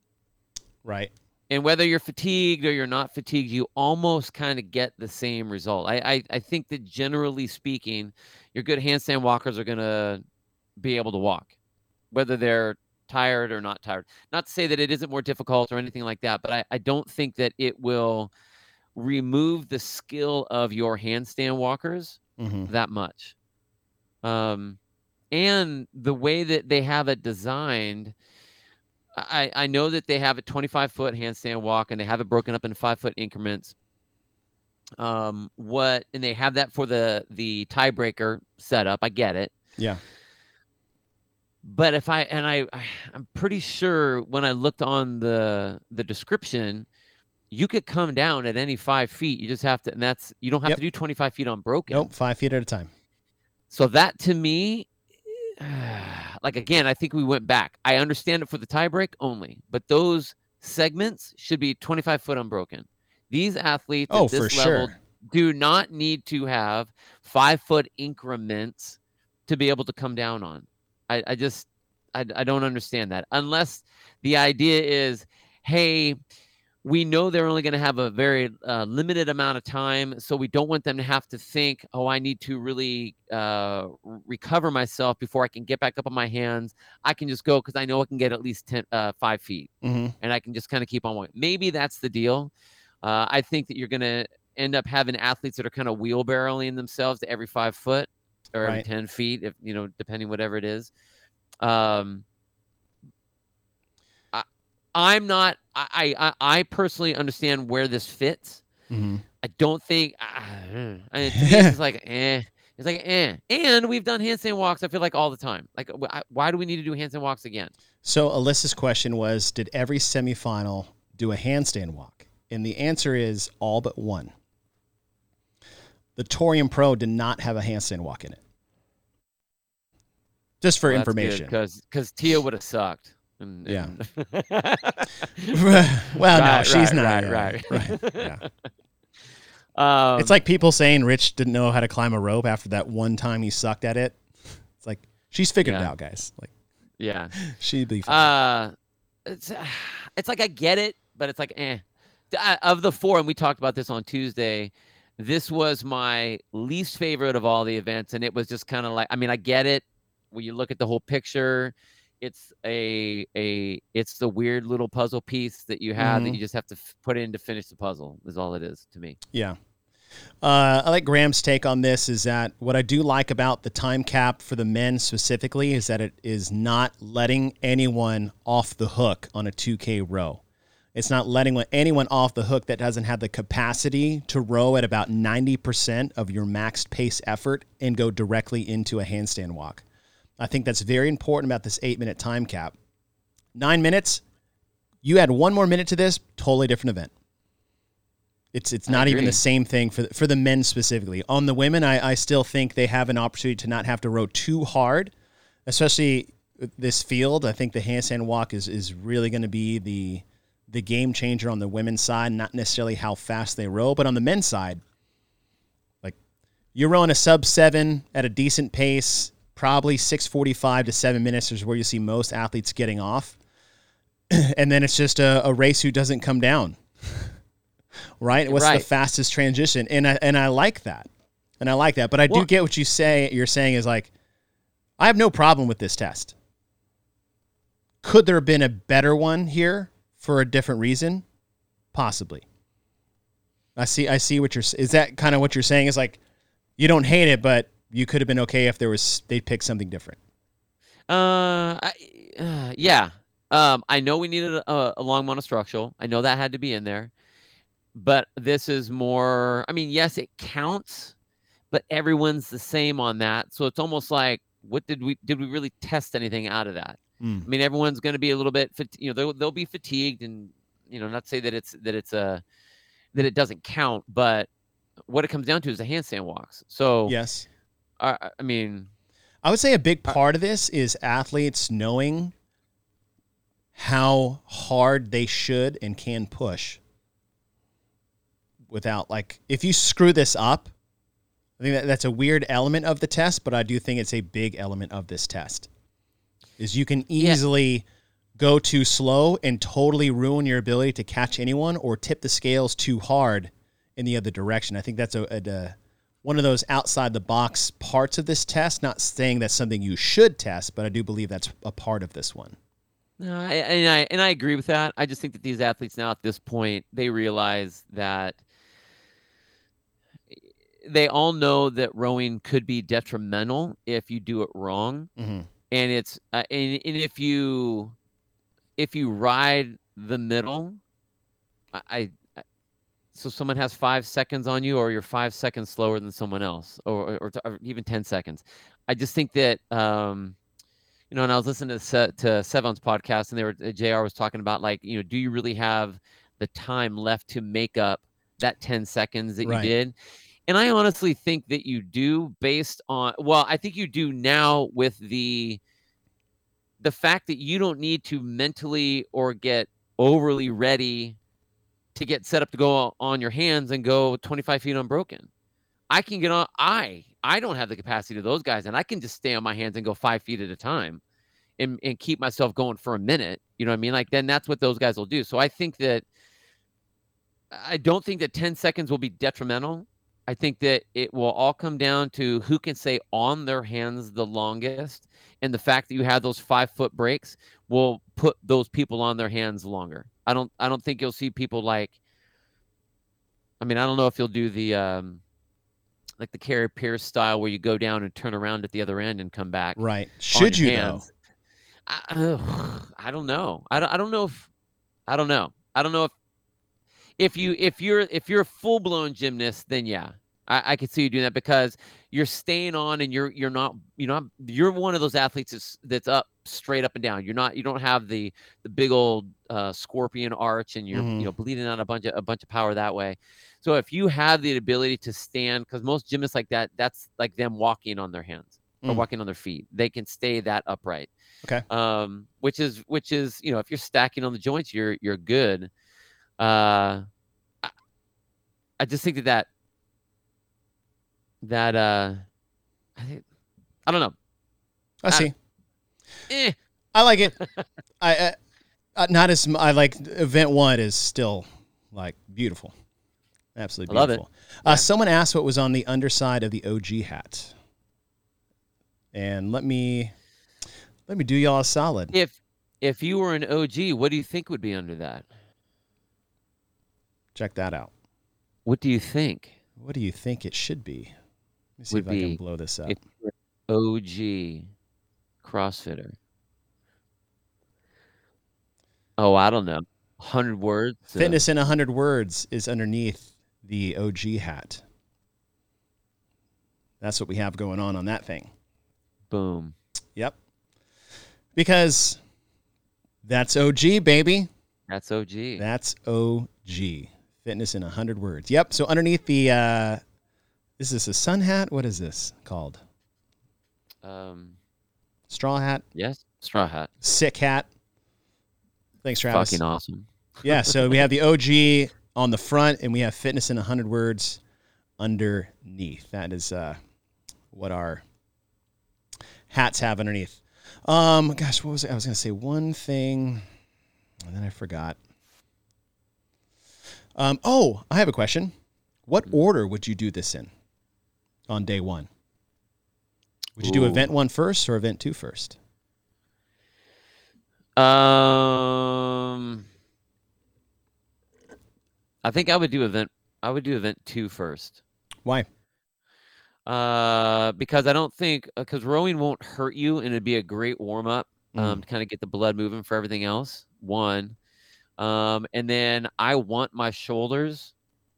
Right. And whether you're fatigued or you're not fatigued, you almost kind of get the same result. I, I, I think that generally speaking, your good handstand walkers are going to be able to walk, whether they're tired or not tired. Not to say that it isn't more difficult or anything like that, but I, I don't think that it will remove the skill of your handstand walkers hmm that much. Um, and the way that they have it designed, I, I know that they have a 25 foot handstand walk and they have it broken up in five foot increments. Um, what and they have that for the the tiebreaker setup. I get it. Yeah. but if I and I, I I'm pretty sure when I looked on the the description, you could come down at any five feet. You just have to, and that's you don't have Yep. to do 25 feet on broken. Nope, five feet at a time. So that to me, like again, I think we went back. I understand it for the tiebreak only, but those segments should be 25 foot unbroken. These athletes Oh, at this level sure. do not need to have five foot increments to be able to come down on. I, I just I, I don't understand that unless the idea is, hey, we know they're only going to have a very uh, limited amount of time, so we don't want them to have to think, oh, I need to really uh, recover myself before I can get back up on my hands. I can just go because I know I can get at least 10, uh, five feet hmm and I can just kind of keep on going. Maybe that's the deal. Uh, I think that you're going to end up having athletes that are kind of wheelbarrowing themselves to every five foot or every 10 feet, if you know, depending whatever it is. Um, I'm not, I, I, I personally understand where this fits. hmm I don't think, uh, I mean, to me, it's like, eh. It's like, eh. And we've done handstand walks, I feel like, all the time. Like, why do we need to do handstand walks again? So Alyssa's question was, did every semifinal do a handstand walk? And the answer is all but one. The Torian Pro did not have a handstand walk in it. Just for information. because because Tia would have sucked. And, Yeah. and- well, no, Right, she's right, not. right, right. right, yeah. um, it's like people saying Rich didn't know how to climb a rope after that one time he sucked at it. It's like she's figured it out, guys. Like yeah. she'd be fine. Uh, it's it's like I get it, but it's like eh. Uh, Of the four, and we talked about this on Tuesday. This was my least favorite of all the events, and it was just kind of like I mean I get it when you look at the whole picture. It's a a it's the weird little puzzle piece that you have that Mhm. you just have to f- put in to finish the puzzle. Is all it is to me. Yeah. Uh, I like Graham's take on this is that what I do like about the time cap for the men specifically is that it is not letting anyone off the hook on a 2K row. It's not letting anyone off the hook that doesn't have the capacity to row at about 90% of your maxed pace effort and go directly into a handstand walk. I think that's very important about this eight minute time cap. Nine minutes, you add one more minute to this, totally different event. It's it's not even the same thing for the, for the men specifically. On the women, I, I still think they have an opportunity to not have to row too hard, especially this field. I think the handstand walk is is really going to be the the game changer on the women's side, not necessarily how fast they row, but on the men's side, like you're rowing a sub seven at a decent pace, probably six forty five to seven minutes is where you see most athletes getting off, and then it's just a, a race who doesn't come down right? What's the fastest transition? And I and I like that, and I like that. But I do get what you say. You're saying is like, I have no problem with this test. Could there have been a better one here for a different reason? Possibly. I see. I see what you're. Is that kind of what you're saying? Is like, you don't hate it, but you could have been okay if there was they picked something different. Uh, I, uh yeah. Um, I know we needed a, a long monostructural. I know that had to be in there, but this is more. I mean, yes, it counts, but everyone's the same on that. So it's almost like, what did we did we really test anything out of that? Mm. I mean, everyone's going to be a little bit, you know, they'll they'll be fatigued, and you know, not say that it's that it's a that it doesn't count, but what it comes down to is the handstand walks. So Yes. I, I- mean, I would say a big part of this is athletes knowing how hard they should and can push without like if you screw this up I think that that's a weird element of the test, but I do think it's a big element of this test. Is you can Yeah. easily go too slow and totally ruin your ability to catch anyone or tip the scales too hard in the other direction. I think that's a, a, a one of those outside the box parts of this test. Not saying that's something you should test, but I do believe that's a part of this one. No, I, and I and I agree with that. I just think that these athletes now at this point they realize that they all know that rowing could be detrimental if you do it wrong, Mm-hmm. and it's uh, and, and if you if you ride the middle, I, I I- so someone has five seconds on you, or you're five seconds slower than someone else, or or, or even ten seconds. I just think that um, you know, and I was listening to Se- to Sevan's podcast, and they were uh, Jr. was talking about like, you know, do you really have the time left to make up that 10 seconds that Right. you did? And I honestly think that you do based on well, I think you do now with the the fact that you don't need to mentally or get overly ready to get set up to go on your hands and go 25 feet unbroken. I can get on I I don't have the capacity of those guys and I can just stay on my hands and go five feet at a time and, and keep myself going for a minute. You know what I mean? Like then that's what those guys will do. So I think that I don't think that 10 seconds will be detrimental. I think that it will all come down to who can stay on their hands the longest. And the fact that you have those five foot breaks will put those people on their hands longer. I don't I don't think you'll see people like I mean, I don't know if you'll do the um like the Kari Pearce style where you go down and turn around at the other end and come back. Right. Should you hands. I, ugh, I don't know. I don't, I don't know if I don't know. I don't know if if you if you're if you're a full blown gymnast, then yeah, I, I could see you doing that because you're staying on and you're you're not you know you're one of those athletes that's, that's up straight up and down. You're not you don't have the the big old uh, scorpion arch and you're Mhm. you know bleeding out a bunch of a bunch of power that way. So if you have the ability to stand, because most gymnasts like that, that's like them walking on their hands or Mm. walking on their feet. They can stay that upright. Okay. Um, which is which is you know if you're stacking on the joints, you're you're good. Uh, I, I just think that that that uh, I think I don't know. I see. Eh, I like it. I uh, uh, not as I like event one is still like beautiful, absolutely beautiful. I love it. Uh, someone asked what was on the underside of the OG hat, and let me let me do y'all a solid. if if you were an OG, what do you think would be under that? Check that out. What do you think What do you think it should be? Me see Would if I can be blow this up. if you're an OG CrossFitter? Oh, I don't know. Hundred words. uh, Fitness in hundred words is underneath the OG hat. That's what we have going on on that thing. boom. Yep. Because that's OG, baby. That's OG. That's OG. Fitness in 100 words. Yep. So underneath the, uh, is this a sun hat? What is this called? um, Straw hat? yes, straw hat. Sick hat? Thanks, Travis. Fucking awesome. Yeah. So we have the OG on the front and we have fitness in 100 words underneath. That is uh, what our hats have underneath. Um, gosh, what was it? I was going to say one thing and then I forgot. Um, oh, I have a question. What order would you do this in on day one? Would you do event one first or event two first? Um, I think I would do event. I would do event two first. Why? Uh, because I don't think because rowing won't hurt you and it'd be a great warm up. Um, to kind of get the blood moving for everything else. One, um, and then I want my shoulders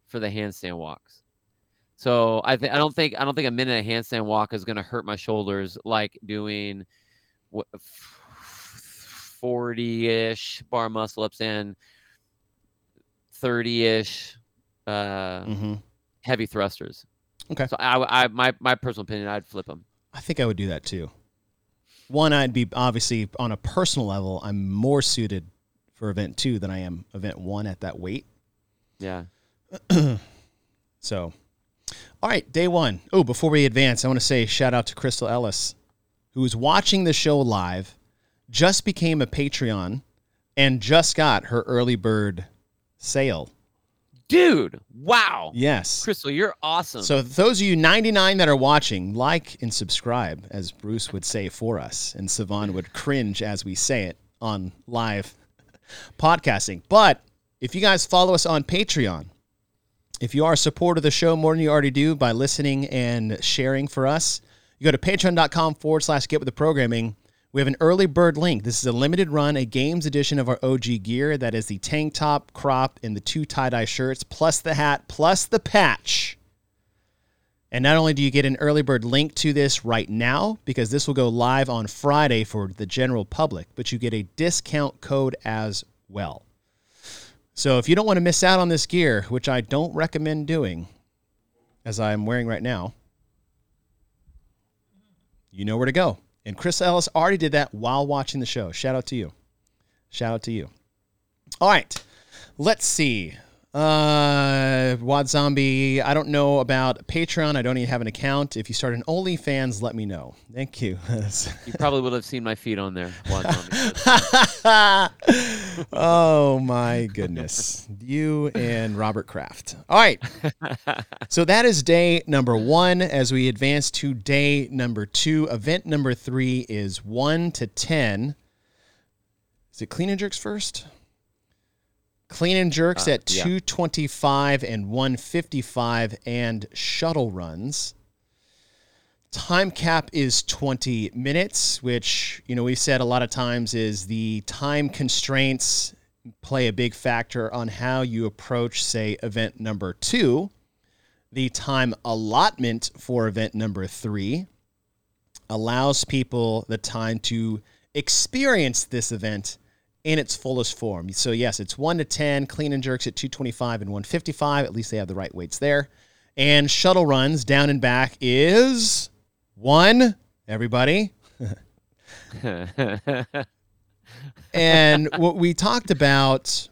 for the handstand walks. So I think I don't think I don't think a minute of handstand walk is going to hurt my shoulders like doing what forty ish bar muscle ups and thirty ish uh, Mm-hmm. heavy thrusters. Okay. So I, I my my personal opinion, I'd flip them. I think I would do that too. One, I'd be obviously on a personal level, I'm more suited for event two than I am event one at that weight. Yeah. So, all right, day one. Oh, before we advance, I want to say shout out to Crystal Ellis, who is watching the show live, just became a Patreon, and just got her early bird sale. Dude, wow. Yes. Crystal, you're awesome. So those of you 99 that are watching, like and subscribe, as Bruce would say for us, and Sevan would cringe as we say it on live podcasting. But if you guys follow us on Patreon, if you are a supporter of the show more than you already do by listening and sharing for us, you go to patreon.com forward slash get with the programming. We have an early bird link. This is a limited run, a games edition of our OG gear. That is the tank top, crop, and the two tie dye shirts, plus the hat, plus the patch. And not only do you get an early bird link to this right now, because this will go live on Friday for the general public, but you get a discount code as well. So if you don't want to miss out on this gear, which I don't recommend doing, as I'm wearing right now, you know where to go. And Chris Ellis already did that while watching the show. Shout out to you. Shout out to you. All right. Let's see. Uh, Wad Zombie. I don't know about Patreon. I don't even have an account. If you start an OnlyFans, let me know. Thank you. You probably will have seen my feet on there. Wad Zombie. oh my goodness. You and Robert Kraft. All right. So that is day number one. As we advance to day number two, event number three is one to 10. Is it clean and jerks first? Clean and jerks Uh, at yeah. 225 and 155 and shuttle runs. Time cap is 20 minutes, which, you know, we've said a lot of times is the time constraints play a big factor on how you approach, say, event number two. The time allotment for event number three allows people the time to experience this event in its fullest form. So yes, it's 1 to 10, clean and jerks at 225 and 155, at least they have the right weights there. And shuttle runs down and back is 1 everybody. And what we talked about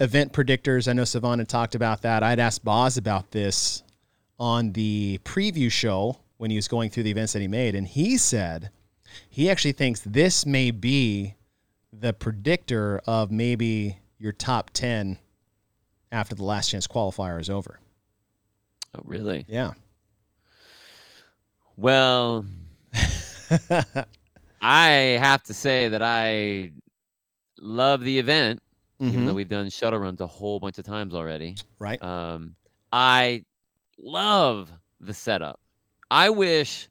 event predictors, I know Savannah talked about that. I'd asked Boz about this on the preview show when he was going through the events that he made, and he said he actually thinks this may be the predictor of maybe your top 10 after the last chance qualifier is over. oh, really? Yeah. Well, I have to say that I love the event, even though we've done shuttle runs a whole bunch of times already. Right. Um, I love the setup. I wish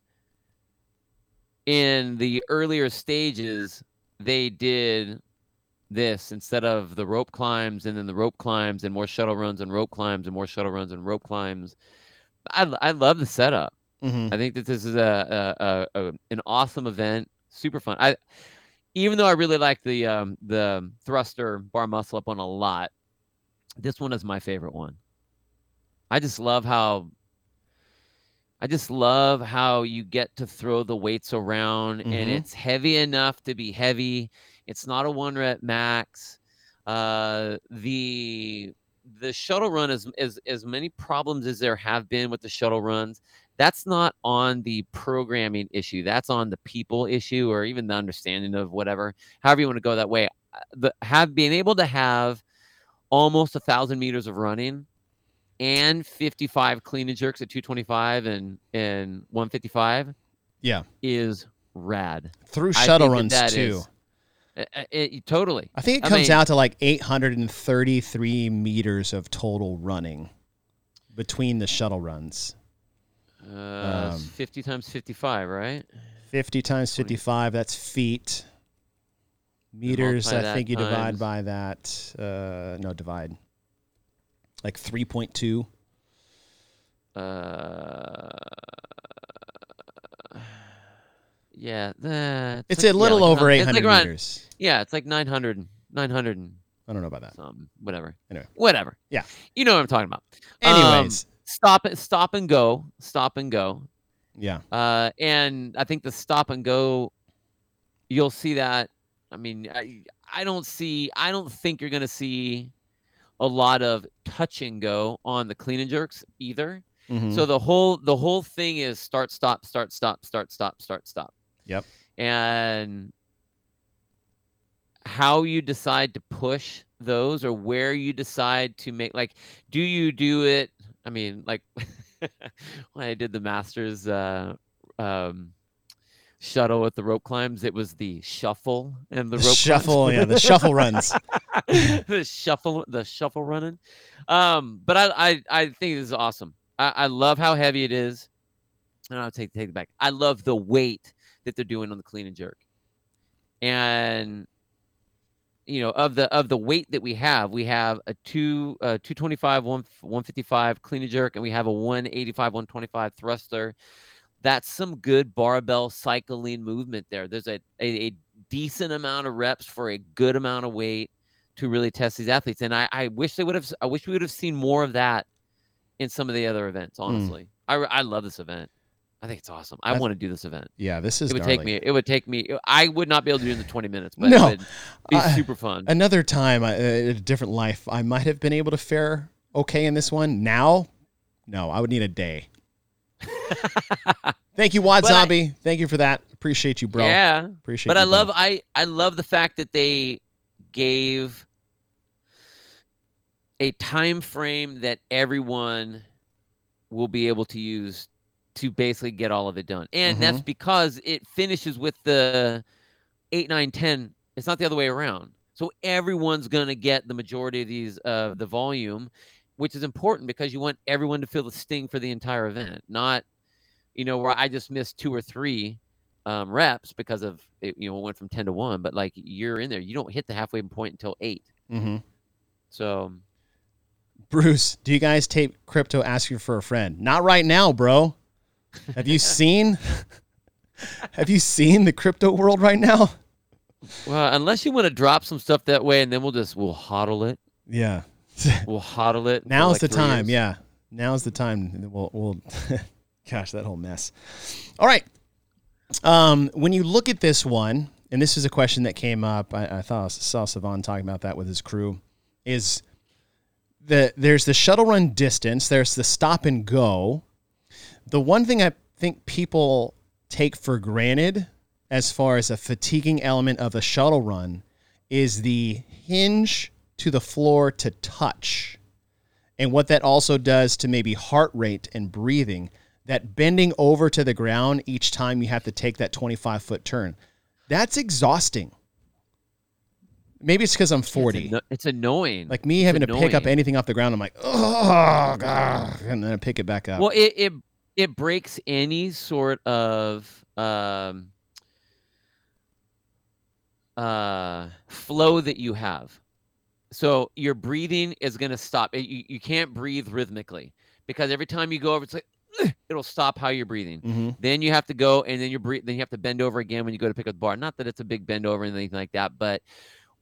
in the earlier stages they did this instead of the rope climbs and then the rope climbs and more shuttle runs and rope climbs and more shuttle runs and rope climbs. I I love the setup. Mhm. I think that this is a, a, a, an awesome event, super fun. I even though I really like the um, the thruster bar muscle up one a lot, this one is my favorite one. I just love how I just love how you get to throw the weights around Mhm. and it's heavy enough to be heavy. It's not a one rep max. Uh, the the shuttle run is as as many problems as there have been with the shuttle runs. That's not on the programming issue. That's on the people issue or even the understanding of whatever. However you want to go that way. Uh, The have being able to have almost a thousand meters of running and 55 clean and jerks at 225 and and 155 Yeah. is rad. Through shuttle runs that too. is- uh, it- totally. I think it I comes mean- out to like 833 meters of total running between the shuttle runs. Uh, Um, 50 times 55, right? 50 times 55, that's feet. Meters, I think you divide times- by that. Uh, no, divide. Like 3.2. Uh, yeah, that It's like- a yeah, little like over 800 like around- meters. Yeah, it's like 900, 900 and I don't know about that. whatever. Anyway. whatever. Yeah. you know what I'm talking about. Um, Anyways, stop it, stop and go, stop and go. yeah. Uh, and I think the stop and go, you'll see that. I mean, I, I don't see, I don't think you're going to see a lot of touch and go on the clean and jerks either. Mhm. So the whole, the whole thing is start, stop, start, stop, start, stop, start, stop. Yep. And how you decide to push those or where you decide to make, like, do you do it? I mean, like when I did the masters, uh, um, shuttle with the rope climbs, it was the shuffle and the, the rope shuffle, climbs. yeah, the shuffle runs. the shuffle, the shuffle running. Um, but I, I, I think this is awesome. I, I love how heavy it is. And I'll take take it back. I love the weight that they're doing on the clean and jerk. And you know of the of the weight that we have, we have a two uh, 225, one 155 clean and jerk, and we have a 185, 125 thruster. That's some good barbell cycling movement there. There's a, a, a decent amount of reps for a good amount of weight to really test these athletes. And I, I wish they would have I wish we would have seen more of that in some of the other events, honestly. Mm. I, I love this event. I think it's awesome. I want to do this event. Yeah, this is. It would gnarly. take me. It would take me. I would not be able to do it in the twenty minutes, but no, it would be uh, super fun. Another time, uh, a different life, I might have been able to fare okay in this one. Now, no, I would need a day. Thank you, Wad Zombie. Thank you for that. Appreciate you, bro. Yeah, appreciate. But I love. I I love the fact that they gave a time frame that everyone will be able to use to basically get all of it done. And mm-hmm. that's because it finishes with the 8, 9, 10. It's not the other way around. So everyone's going to get the majority of these, uh, the volume, which is important because you want everyone to feel the sting for the entire event, not, you know, where I just missed two or three um, reps because of, it, you know, went from 10 to 1, but like you're in there. You don't hit the halfway point until 8. Mm-hmm. So. Bruce, do you guys tape crypto asking for a friend? Not right now, bro. Have you seen? have you seen the crypto world right now? Well, unless you want to drop some stuff that way, and then we'll just we'll hodl it. Yeah, we'll hodl it. Now's like the time. Years. Yeah, now's the time. We'll we'll. gosh, that whole mess. All right. Um, when you look at this one, and this is a question that came up. I, I thought I saw Sevan talking about that with his crew. Is the there's the shuttle run distance. There's the stop and go. The one thing I think people take for granted as far as a fatiguing element of a shuttle run is the hinge to the floor to touch and what that also does to maybe heart rate and breathing. That bending over to the ground each time you have to take that 25 foot turn. That's exhausting maybe it's because i'm 40 it's, it's, annoying like me it's having annoying. to pick up anything off the ground i'm like oh god and then i pick it back up well it, it it breaks any sort of um, uh, flow that you have. So your breathing is going to stop. You, you can't breathe rhythmically because every time you go over, it's like it'll stop how you're breathing. Mm-hmm. Then you have to go and then you breathe. Then you have to bend over again when you go to pick up the bar. Not that it's a big bend over or anything like that, but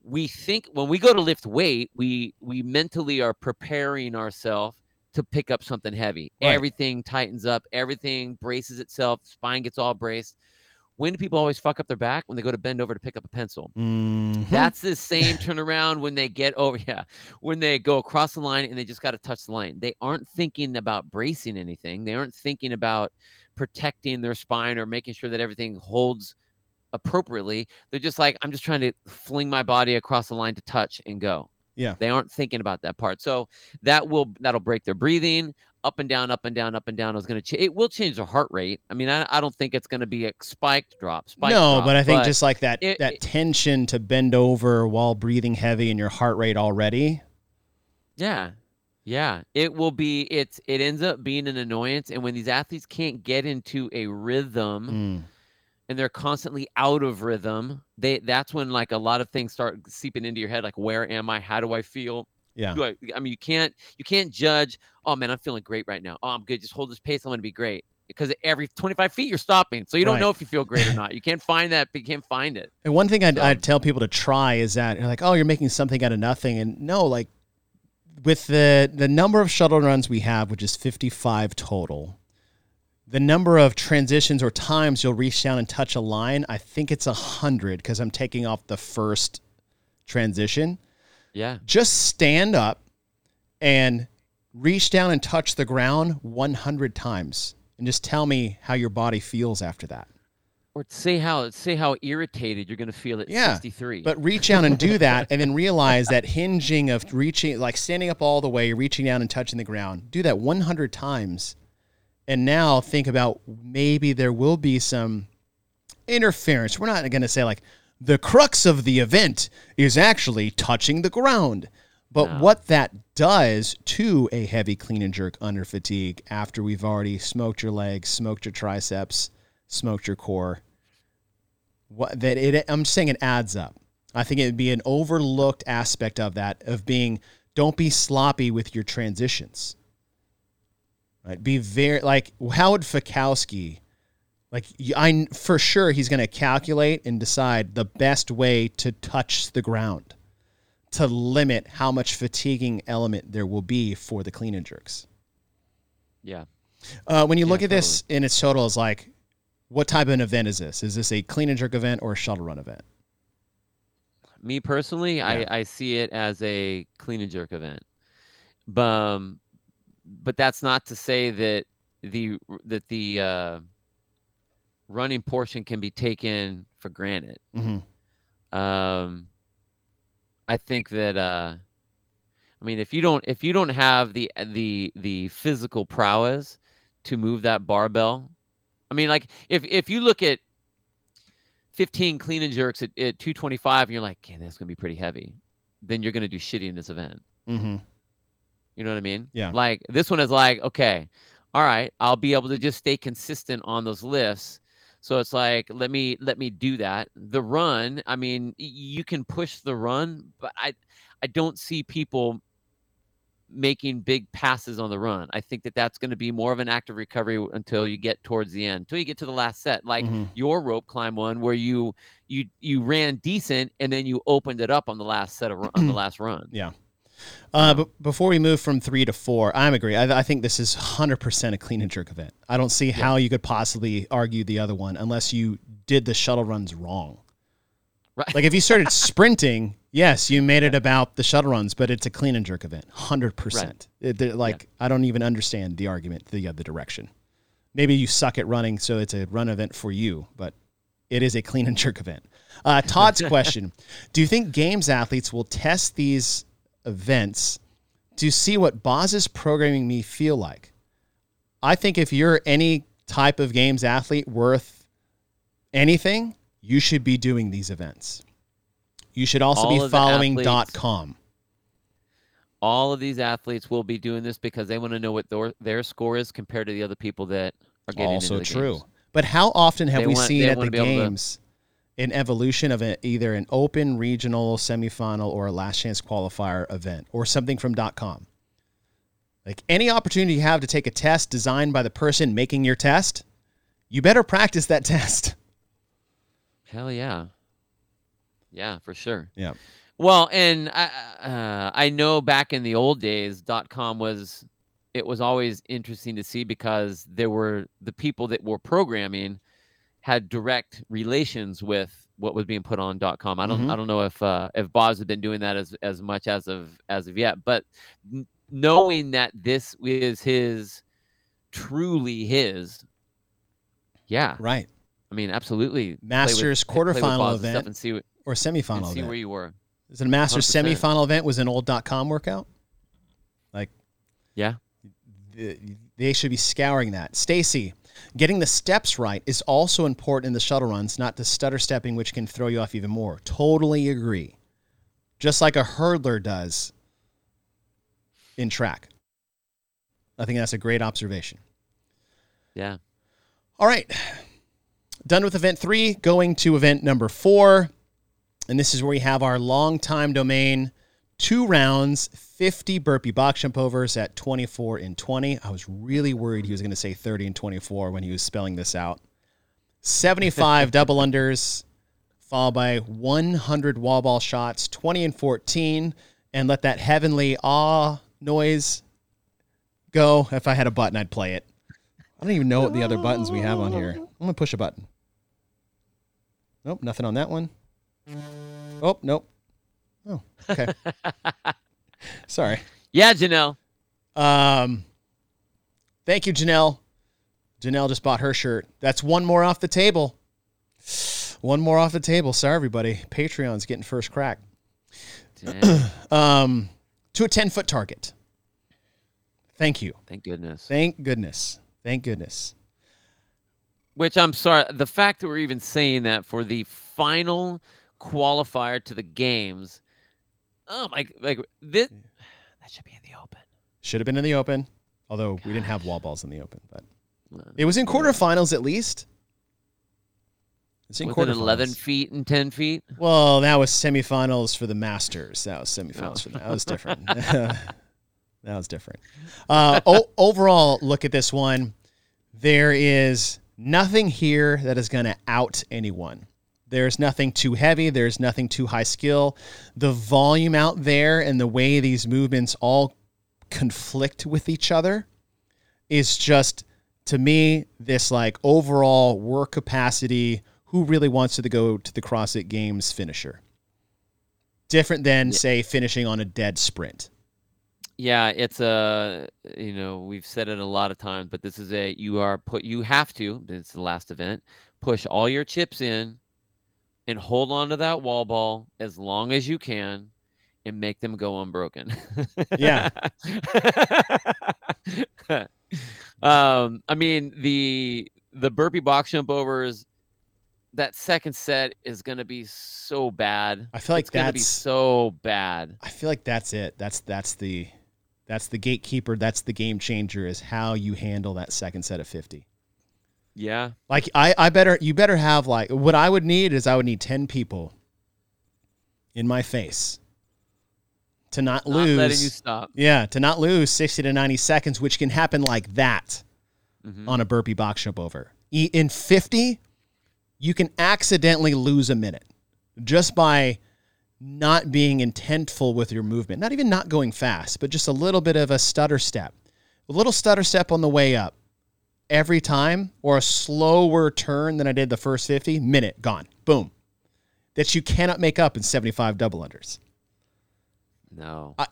we think when we go to lift weight, we we mentally are preparing ourselves to pick up something heavy. Right. Everything tightens up, everything braces itself, spine gets all braced. When do people always fuck up their back? When they go to bend over to pick up a pencil. Mm-hmm. That's the same turnaround when they get over, yeah, when they go across the line and they just got to touch the line. They aren't thinking about bracing anything. They aren't thinking about protecting their spine or making sure that everything holds appropriately. They're just like, I'm just trying to fling my body across the line to touch and go. Yeah. They aren't thinking about that part. So that will that'll break their breathing up and down, up and down, up and down. Is going to ch- it will change their heart rate. I mean, I, I don't think it's going to be a spiked drop. Spiked no, drop, but I think but just like that it, that it, tension to bend over while breathing heavy and your heart rate already. Yeah. Yeah, it will be. It's it ends up being an annoyance, and when these athletes can't get into a rhythm, mm and they're constantly out of rhythm, they that's when like a lot of things start seeping into your head. Like, where am I? How do I feel? Yeah. I, I mean, you can't you can't judge. Oh man, I'm feeling great right now. Oh, I'm good. Just hold this pace. I'm going to be great. Because every 25 feet you're stopping, so you don't right. know if you feel great or not. You can't find that. You can't find it. And one thing I'd, so, I'd tell people to try is that you're like, oh, you're making something out of nothing, and no, like with the the number of shuttle runs we have, which is 55 total, the number of transitions or times you'll reach down and touch a line, I think it's a hundred because I'm taking off the first transition. Yeah. Just stand up and reach down and touch the ground 100 times and just tell me how your body feels after that. Or say how say how irritated you're going to feel at yeah, 63. But reach out and do that and then realize that hinging of reaching like standing up all the way, reaching down and touching the ground. Do that 100 times and now think about maybe there will be some interference. We're not going to say like the crux of the event is actually touching the ground. But no. what that does to a heavy clean and jerk under fatigue after we've already smoked your legs, smoked your triceps, smoked your core, what that it I'm saying it adds up. I think it'd be an overlooked aspect of that of being don't be sloppy with your transitions. Right? Be very like Howard Fikowski. Like I for sure he's going to calculate and decide the best way to touch the ground to limit how much fatiguing element there will be for the clean and jerks. Yeah. Uh, when you Yeah, look at this in its total, it's like, what type of an event is this? Is this a clean and jerk event or a shuttle run event? Me personally, Yeah. I, I see it as a clean and jerk event. But, um, but that's not to say that the that the uh, running portion can be taken for granted. Mm-hmm. Um, I think that uh, I mean, if you don't if you don't have the the the physical prowess to move that barbell, I mean, like if if you look at 15 clean and jerks at, at 225 and you're like, yeah, that's gonna be pretty heavy, then you're gonna do shitty in this event. Mm-hmm. You know what I mean? Yeah. Like this one is like, okay, all right, I'll be able to just stay consistent on those lifts. So it's like, let me let me do that. The run, I mean, you can push the run, but I I don't see people making big passes on the run. I think that that's going to be more of an active recovery until you get towards the end, until you get to the last set. Like Mhm. your rope climb one where you you you ran decent and then you opened it up on the last set of ru- on the last run. Yeah. Uh, but before we move from three to four, I'm agree. I, I think this is 100% a clean and jerk event. I don't see how you could possibly argue the other one unless you did the shuttle runs wrong. Right. Like if you started sprinting, yes, you made it about the shuttle runs, but it's a clean and jerk event, 100%. It, they're like I don't even understand the argument the other direction. Maybe you suck at running, so it's a run event for you, but it is a clean and jerk event. Uh, Todd's question: Do you think games athletes will test these events to see what Boz's programming me feel like? I think if you're any type of games athlete worth anything, you should be doing these events. You should also All be following athletes- .com. all of these athletes will be doing this because they want to know what their, their score is compared to the other people that are getting Also into the true. games. But how often have They we want- seen at the wanna be able to- games an evolution of a, either an open, regional, semifinal, or a last chance qualifier event, or something from .com? Like any opportunity you have to take a test designed by the person making your test, you better practice that test. Hell yeah, yeah, for sure. Yeah. Well, and I uh, I know back in the old days, com was it was always interesting to see because there were the people that were programming had direct relations with what was being put on dot com. I don't Mhm. I don't know if uh, if Boz had been doing that as as much as of as of yet, but knowing that this is his truly his, yeah, Right. I mean, absolutely. Masters with quarterfinal event and see what, or and semifinal see event. where you were. Is it a Masters 100%. semifinal event? Was an old .com workout? Like Yeah. th- they should be scouring that. Stacy, getting the steps right is also important in the shuttle runs, not the stutter stepping, which can throw you off even more. Totally agree. Just like a hurdler does in track. I think that's a great observation. Yeah. All right. Done with event three, going to event number four. And this is where we have our long time domain. Two rounds, 50 burpee box jump overs at 24 and 20. I was really worried he was going to say 30 and 24 when he was spelling this out. 75 double unders, followed by 100 wall ball shots, 20 and 14. And let that heavenly ah noise go. If I had a button, I'd play it. I don't even know what the other buttons we have on here. I'm gonna push a button. Nope, nothing on that one. Oh, nope. Oh, okay. Sorry. Yeah, Janelle. Um, thank you, Janelle. Janelle just bought her shirt. That's one more off the table. One more off the table. Sorry, everybody. Patreon's getting first crack. Um, to a 10 foot target. Thank you. thank goodness. Thank goodness. Thank goodness. Which I'm sorry, the fact that we're even saying that for the final qualifier to the games. Oh my! Like this, that should be in the open. Should have been in the open, although we didn't have wall balls in the open, but it was in quarterfinals at least. It's in Was it 11 feet and 10 feet? Well, that was semifinals for the Masters. That was semifinals for that. That was different. that was different. Uh, o- overall, look at this one. There is nothing here that is going to out anyone. There's nothing too heavy. There's nothing too high skill. The volume out there and the way these movements all conflict with each other is just, to me, this like overall work capacity. Who really wants to go to the CrossFit Games finisher? Different than, say, finishing on a dead sprint. Yeah, it's a you know we've said it a lot of times, but this is a you are put you have to. It's the last event. Push all your chips in, and hold on to that wall ball as long as you can, and make them go unbroken. Yeah. um, I mean the the burpee box jump overs. That second set is going to be so bad. I feel like it's going to be that's- so bad. I feel like that's it. That's that's the that's the gatekeeper. That's the game changer. Is how you handle that second set of fifty. Yeah. Like I, I better you better have like what I would need is I would need ten people in my face to not Not lose. letting you stop. yeah, to not lose sixty to ninety seconds, which can happen like that Mhm. on a burpee box jump over. In fifty, you can accidentally lose a minute just by not being intentful with your movement. Not even not going fast, but just a little bit of a stutter step. A little stutter step on the way up every time, or a slower turn than I did the first 50, minute gone. Boom. That you cannot make up in 75 double unders. No. I-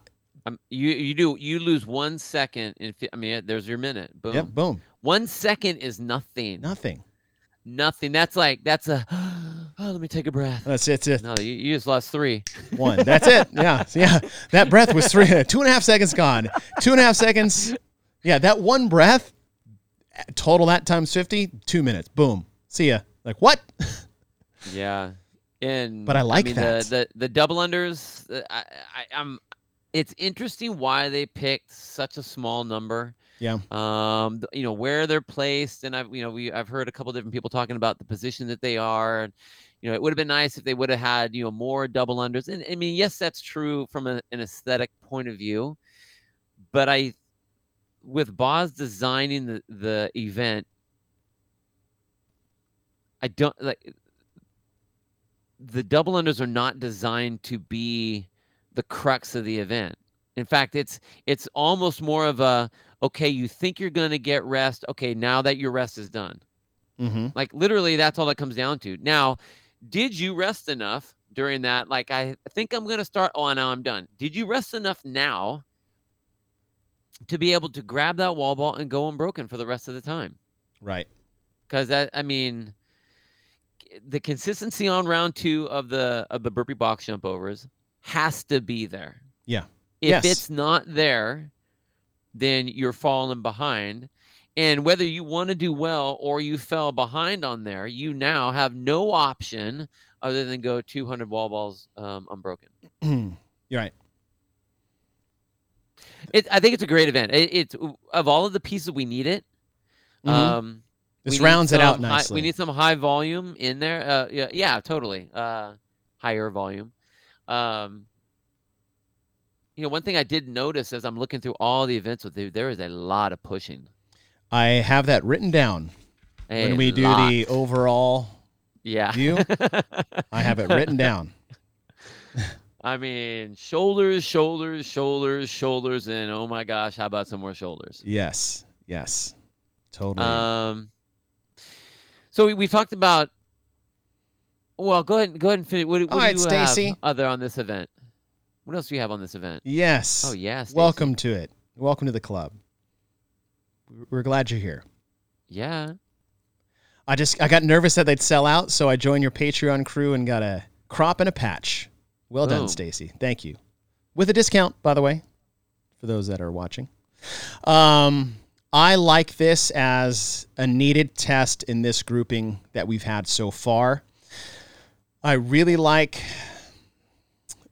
um, you you do you lose one second in I mean there's your minute. Boom. Yep, boom. One second is nothing. Nothing. Nothing. That's like that's a oh let me take a breath. That's it. It's No, you, you just lost three. one. That's it. Yeah. Yeah. That breath was three, two and a half seconds gone. Two and a half seconds. Yeah. That one breath, total that times 50, two minutes. Boom. See ya. Like, what? Yeah. And But I like mean, that. The, the the double unders. uh, I, I I'm. It's interesting why they picked such a small number. Yeah. Um. You know where they're placed, and I've you know we I've heard a couple different people talking about the position that they are. And, you know, it would have been nice if they would have had you know more double unders. And I mean, yes, that's true from a, an aesthetic point of view. But I, with Boz designing the the event, I don't like the double unders are not designed to be the crux of the event. In fact, it's it's almost more of a okay, you think you're going to get rest. Okay, now that your rest is done. Mm-hmm. Like literally that's all that comes down to. Now, did you rest enough during that like I think I'm going to start oh now I'm done. Did you rest enough now to be able to grab that wall ball and go unbroken for the rest of the time? Right. because that I mean the consistency on round two of the of the burpee box jump overs has to be there. Yeah. If Yes. it's not there, then you're falling behind. And whether you want to do well or you fell behind on there, you now have no option other than go 200 wall balls um, unbroken. You're right. It, I think it's a great event. It, it's of all of the pieces we need it. Mhm. Um, This rounds it out some high- nicely. we need some high volume in there. Uh, yeah, yeah, totally. Uh, higher volume. Um, you know, one thing I did notice as I'm looking through all the events with you, there is a lot of pushing. I have that written down when A we do the overall yeah view. I have it written down. I mean, shoulders, shoulders, shoulders, shoulders, and oh my gosh, how about some more shoulders? Yes. Yes. Totally. Um, so we, we talked about. Well, go ahead. Go ahead and finish. What, what All do right, you Stacy. have other on this event? What else do you have on this event? yes. Oh yeah, Welcome to it. Welcome to the club. We're glad you're here. Yeah. I just I got nervous that they'd sell out, so I joined your Patreon crew and got a crop and a patch. Well done, Stacy. Thank you. With a discount, by the way, for those that are watching. Um, I like this as a needed test in this grouping that we've had so far. I really like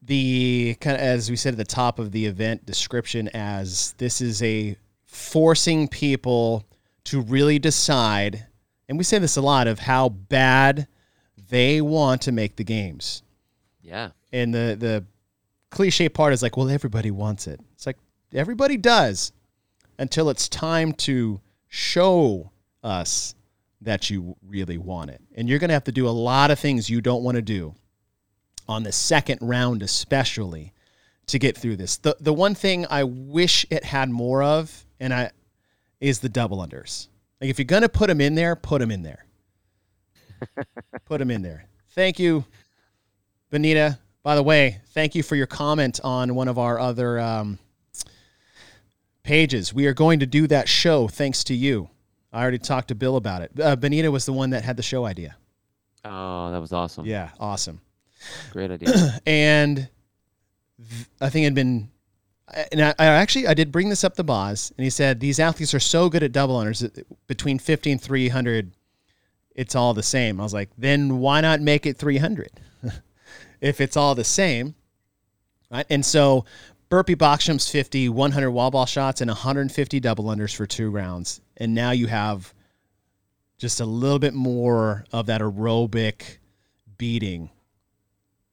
the kind of as we said at the top of the event description as this is a forcing people to really decide and we say this a lot of how bad They want to make the games. Yeah. And the the cliche part is like, well, everybody wants it. It's like everybody does until it's time to show us that you really want it. And you're going to have to do a lot of things you don't want to do on the second round especially to get through this. The the one thing I wish it had more of and I is the double unders. Like if you're going to put them in there, put them in there. put them in there. Thank you Benita. By the way, thank you for your comment on one of our other um, pages. We are going to do that show thanks to you. I already talked to Bill about it. Uh, Benita was the one that had the show idea. Oh, that was awesome. Yeah, awesome. Great idea. and th- I think it had been, and I, I actually I did bring this up to Boz, and he said these athletes are so good at double unders between fifty and three hundred, it's all the same. I was like, then why not make it three hundred, if it's all the same, right? And so burpee box jumps 50, 100 wall ball shots, and 150 double unders for two rounds. And now you have just a little bit more of that aerobic beating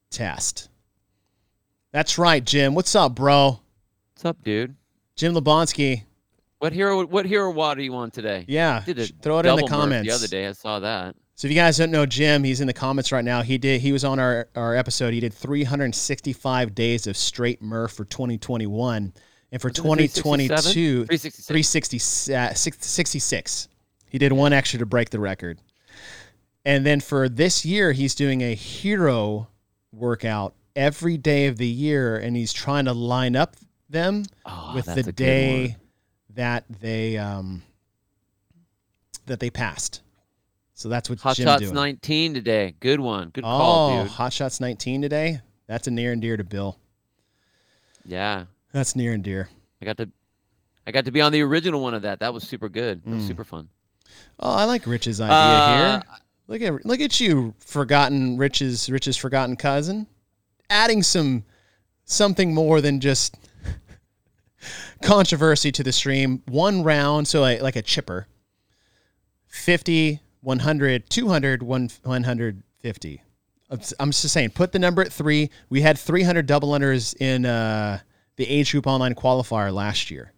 test. That's right, Jim. What's up, bro? What's up, dude? Jim Lebonsky. What hero? What hero water do you want today? Yeah, Did throw it in the comments. The other day, I saw that. So if you guys don't know Jim, he's in the comments right now. He did. He was on our our episode. He did 365 days of straight Murph for 2021, and for Was it 2022, 366? 366. He did one extra to break the record. And then for this year, he's doing a hero workout every day of the year, and he's trying to line up them Oh, with the day that they um that they passed. So that's what Hot Jim Shots doing. 19 today. Good one. Good oh, call, dude. Hot Shots 19 today. That's a near and dear to Bill. Yeah, That's near and dear. I got to. I got to be on the original one of that. That was super good. That was Mm. super fun. Oh, I like Rich's idea Uh, here. Look at look at you, forgotten Rich's Rich's forgotten cousin, adding some something more than just controversy to the stream. One round, so like, like a chipper. 50, 100, 200, 1 150. I'm s- I'm just saying, put the number at three. We had 300 double unders in uh, the age group online qualifier last year.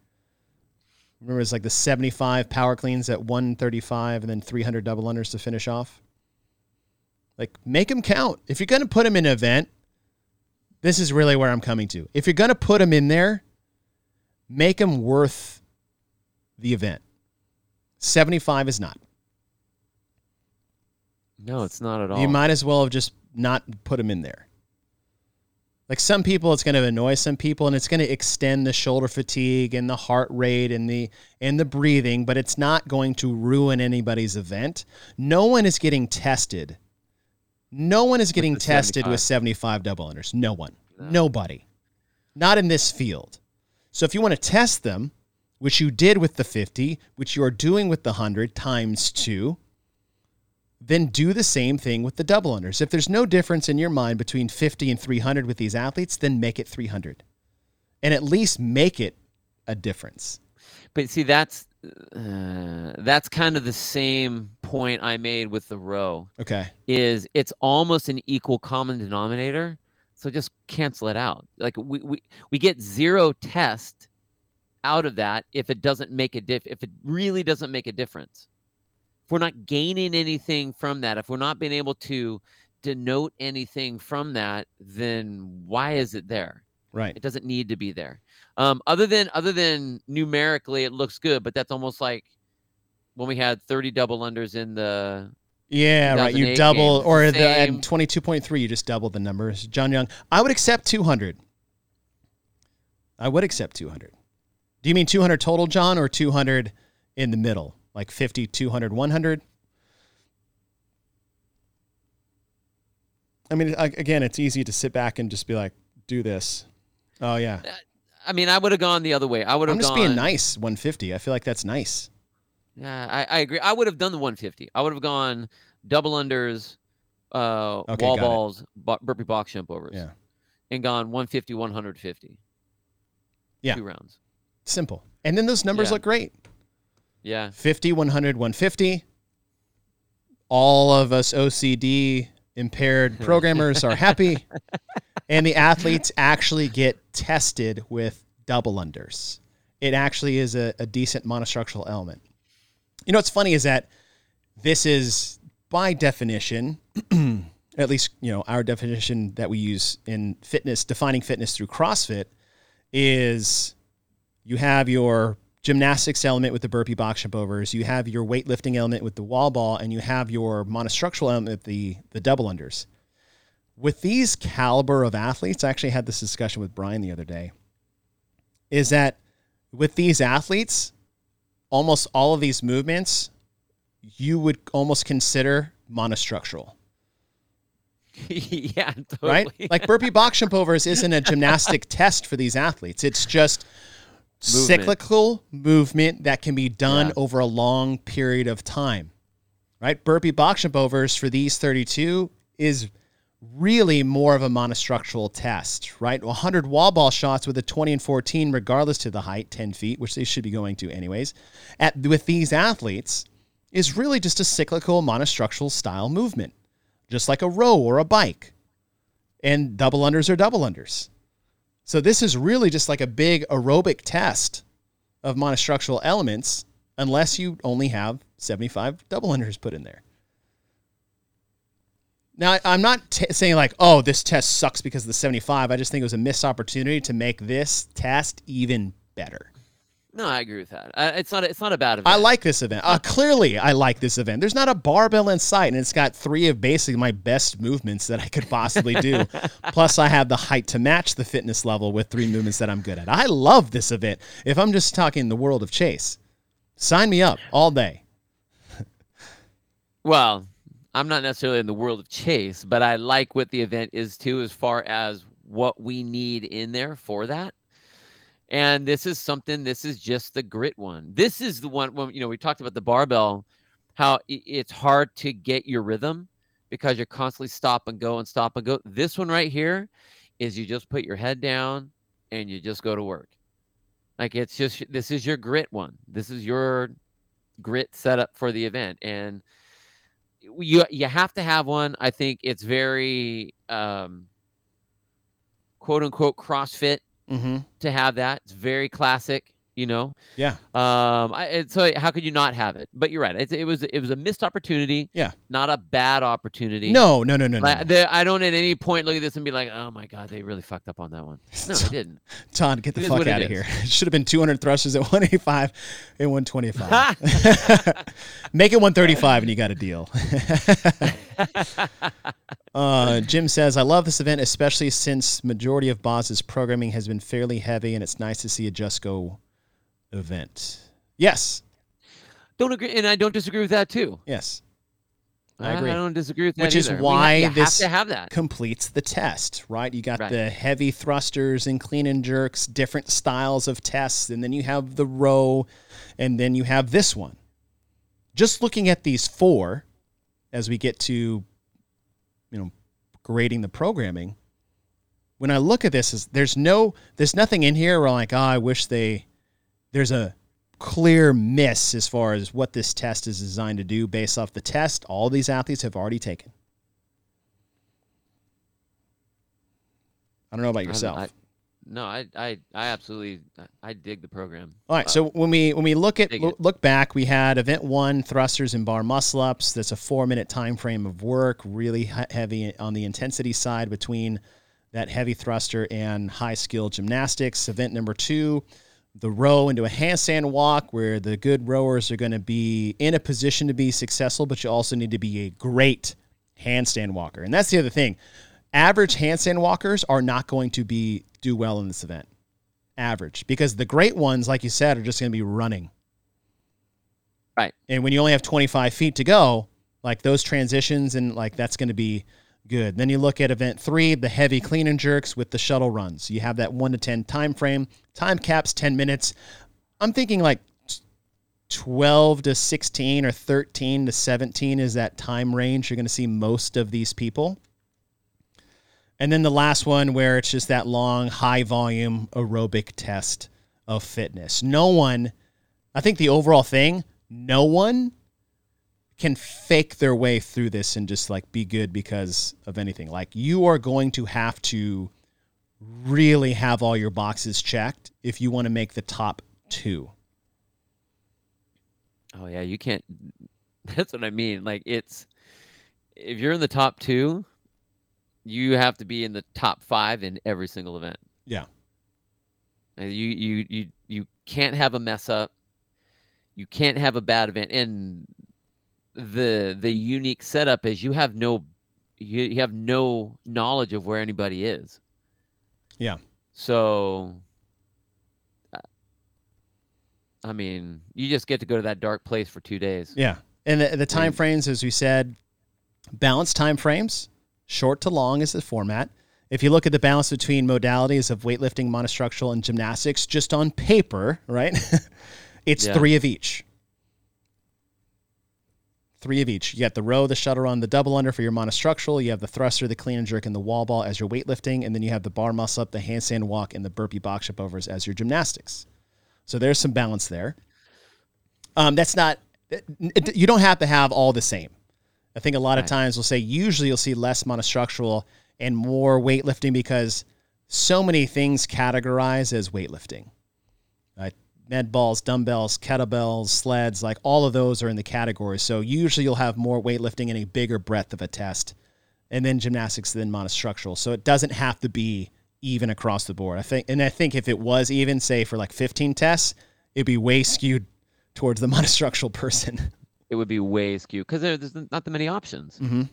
Remember, it's like the 75 power cleans at 135 and then 300 double unders to finish off. Like, make them count. If you're going to put them in an event, this is really where I'm coming to. If you're going to put them in there, make them worth the event. 75 is not. No, it's not at all. You might as well have just not put them in there. Like some people, it's going to annoy some people, and it's going to extend the shoulder fatigue and the heart rate and the and the breathing, but it's not going to ruin anybody's event. No one is getting tested. No one is getting tested 75. with 75 double unders. No one. No. Nobody. Not in this field. So if you want to test them, which you did with the 50, which you are doing with the 100 times two, then do the same thing with the double unders. If there's no difference in your mind between 50 and 300 with these athletes, then make it 300. And at least make it a difference. But see, that's uh, that's kind of the same point I made with the row. Okay. Is it's almost an equal common denominator, so just cancel it out. Like we we, we get zero test out of that if it doesn't make a diff. If it really doesn't make a difference, if we're not gaining anything from that, if we're not being able to denote anything from that, then why is it there? Right. It doesn't need to be there. Um, other than other than numerically, it looks good, but that's almost like when we had 30 double unders in the. Yeah, right. You double, game, or the, at 22.3, you just double the numbers. John Young, I would accept 200. I would accept 200. Do you mean 200 total, John, or 200 in the middle? Like 50, 200, 100? I mean, again, it's easy to sit back and just be like, do this. Oh, yeah. I mean, I would have gone the other way. I would have I'm just gone. being nice, 150. I feel like that's nice. Yeah, I, I agree. I would have done the 150. I would have gone double unders, uh, Okay, wall balls, bo- burpee box jump overs, Yeah. and gone 150, 150. Yeah. Two rounds. Simple. And then those numbers Yeah. look great. Yeah. 50, 100, 150. All of us OCD impaired programmers are happy, and the athletes actually get tested with double unders. It actually is a, a decent monostructural element. You know what's funny is that this is by definition, at least you know our definition that we use in fitness, defining fitness through CrossFit, is you have your gymnastics element with the burpee box jump overs, you have your weightlifting element with the wall ball, and you have your monostructural element with the the double unders. With these caliber of athletes, I actually had this discussion with Brian the other day. Is that with these athletes, almost all of these movements you would almost consider monostructural. yeah, totally. Right? Like burpee box jump overs isn't a gymnastic test for these athletes. It's just movement. cyclical movement that can be done yeah. over a long period of time. Right? Burpee box jump overs for these 32 is really more of a monostructural test, right? 100 wall ball shots with a 20 and 14, regardless to the height, 10 feet, which they should be going to anyways. At with these athletes, is really just a cyclical monostructural style movement, just like a row or a bike. And double unders are double unders. So this is really just like a big aerobic test of monostructural elements, unless you only have 75 double unders put in there. Now, I'm not t- saying like, oh, this test sucks because of the 75. I just think it was a missed opportunity to make this test even better. No, I agree with that. Uh, it's not. It's not a bad event. I like this event. Uh, clearly, I like this event. There's not a barbell in sight, and it's got three of basically my best movements that I could possibly do. Plus, I have the height to match the fitness level with three movements that I'm good at. I love this event. If I'm just talking the world of chase, sign me up all day. well, I'm not necessarily in the world of chase, but I like what the event is too, as far as what we need in there for that. And this is something, this is just the grit one. This is the one when, you know, we talked about the barbell, how it's hard to get your rhythm because you're constantly stop and go and stop and go. This one right here is you just put your head down and you just go to work. Like it's just, this is your grit one. This is your grit setup for the event. And, you you have to have one. I think it's very um, quote unquote CrossFit mm-hmm. to have that. It's very classic you know? Yeah. Um I, so how could you not have it? But you're right. It, it, was it was a missed opportunity yeah. not a bad opportunity. No no no no, no. They, i don't at any point look at this and be like oh my god they really fucked up on that one. No they didn't. Todd get the it fuck out of here it should have been 200 thrusters at 185 and 125 make it 135 and you got a deal uh, jim says i love this event especially since majority of boz's programming has been fairly heavy and it's nice to see a just go event. Yes. Don't agree, and I don't disagree with that too. Yes. I agree. I don't disagree with that. Which either. is why have, this have, have that. completes the test, right? You got right. the heavy thrusters and clean and jerks, different styles of tests, and then you have the row, and then you have this one. Just looking at these four, as we get to, grading the programming. When I look at this, is there's no, there's nothing in here where I'm like, oh, I wish they there's a clear miss as far as what this test is designed to do based off the test all these athletes have already taken. I don't know about yourself. No, I, I, I absolutely, I dig the program. All right, uh, so when we when we look at look back, we had event one thrusters and bar muscle ups. That's a four minute time frame of work, really heavy on the intensity side between that heavy thruster and high skill gymnastics. Event number two, the row into a handstand walk where the good rowers are going to be in a position to be successful, but you also need to be a great handstand walker. And that's the other thing. Average handstand walkers are not going to be do well in this event. Average. Because the great ones, like you said, are just going to be running. Right. And when you only have 25 feet to go, like those transitions and like that's going to be good. Then you look at event three, the heavy clean and jerks with the shuttle runs. You have that one to 10 time frame. Time caps 10 minutes. I'm thinking like 12 to 16 or 13 to 17 is that time range you're going to see most of these people. And then the last one where it's just that long, high volume aerobic test of fitness. No one, I think the overall thing, no one can fake their way through this and just like be good because of anything. Like you are going to have to really have all your boxes checked if you want to make the top two. Oh yeah, you can't. That's what I mean. Like it's if you're in the top two, you have to be in the top five in every single event. Yeah. And you you you you can't have a mess up. You can't have a bad event. And the the unique setup is you have no you, you have no knowledge of where anybody is. Yeah. So I mean, you just get to go to that dark place for 2 days. Yeah. And the, the time frames as we said balanced time frames, short to long is the format. If you look at the balance between modalities of weightlifting, monostructural, and gymnastics, just on paper, right? it's Yeah. three of each. Three of each. You got the row, the shuttle run, the double under for your monostructural. You have the thruster, the clean and jerk, and the wall ball as your weightlifting. And then you have the bar muscle up, the handstand walk, and the burpee box jump overs as your gymnastics. So there's some balance there. Um, that's not, you don't have to have all the same. I think a lot of times we'll say usually you'll see less monostructural and more weightlifting because so many things categorize as weightlifting. Uh, med balls, dumbbells, kettlebells, sleds, like all of those are in the category. So usually you'll have more weightlifting and a bigger breadth of a test, and then gymnastics, then monostructural. So it doesn't have to be even across the board. I think, and I think if it was even, say for like 15 tests, it'd be way skewed towards the monostructural person. It would be way skewed because there's not that many options. Mhm.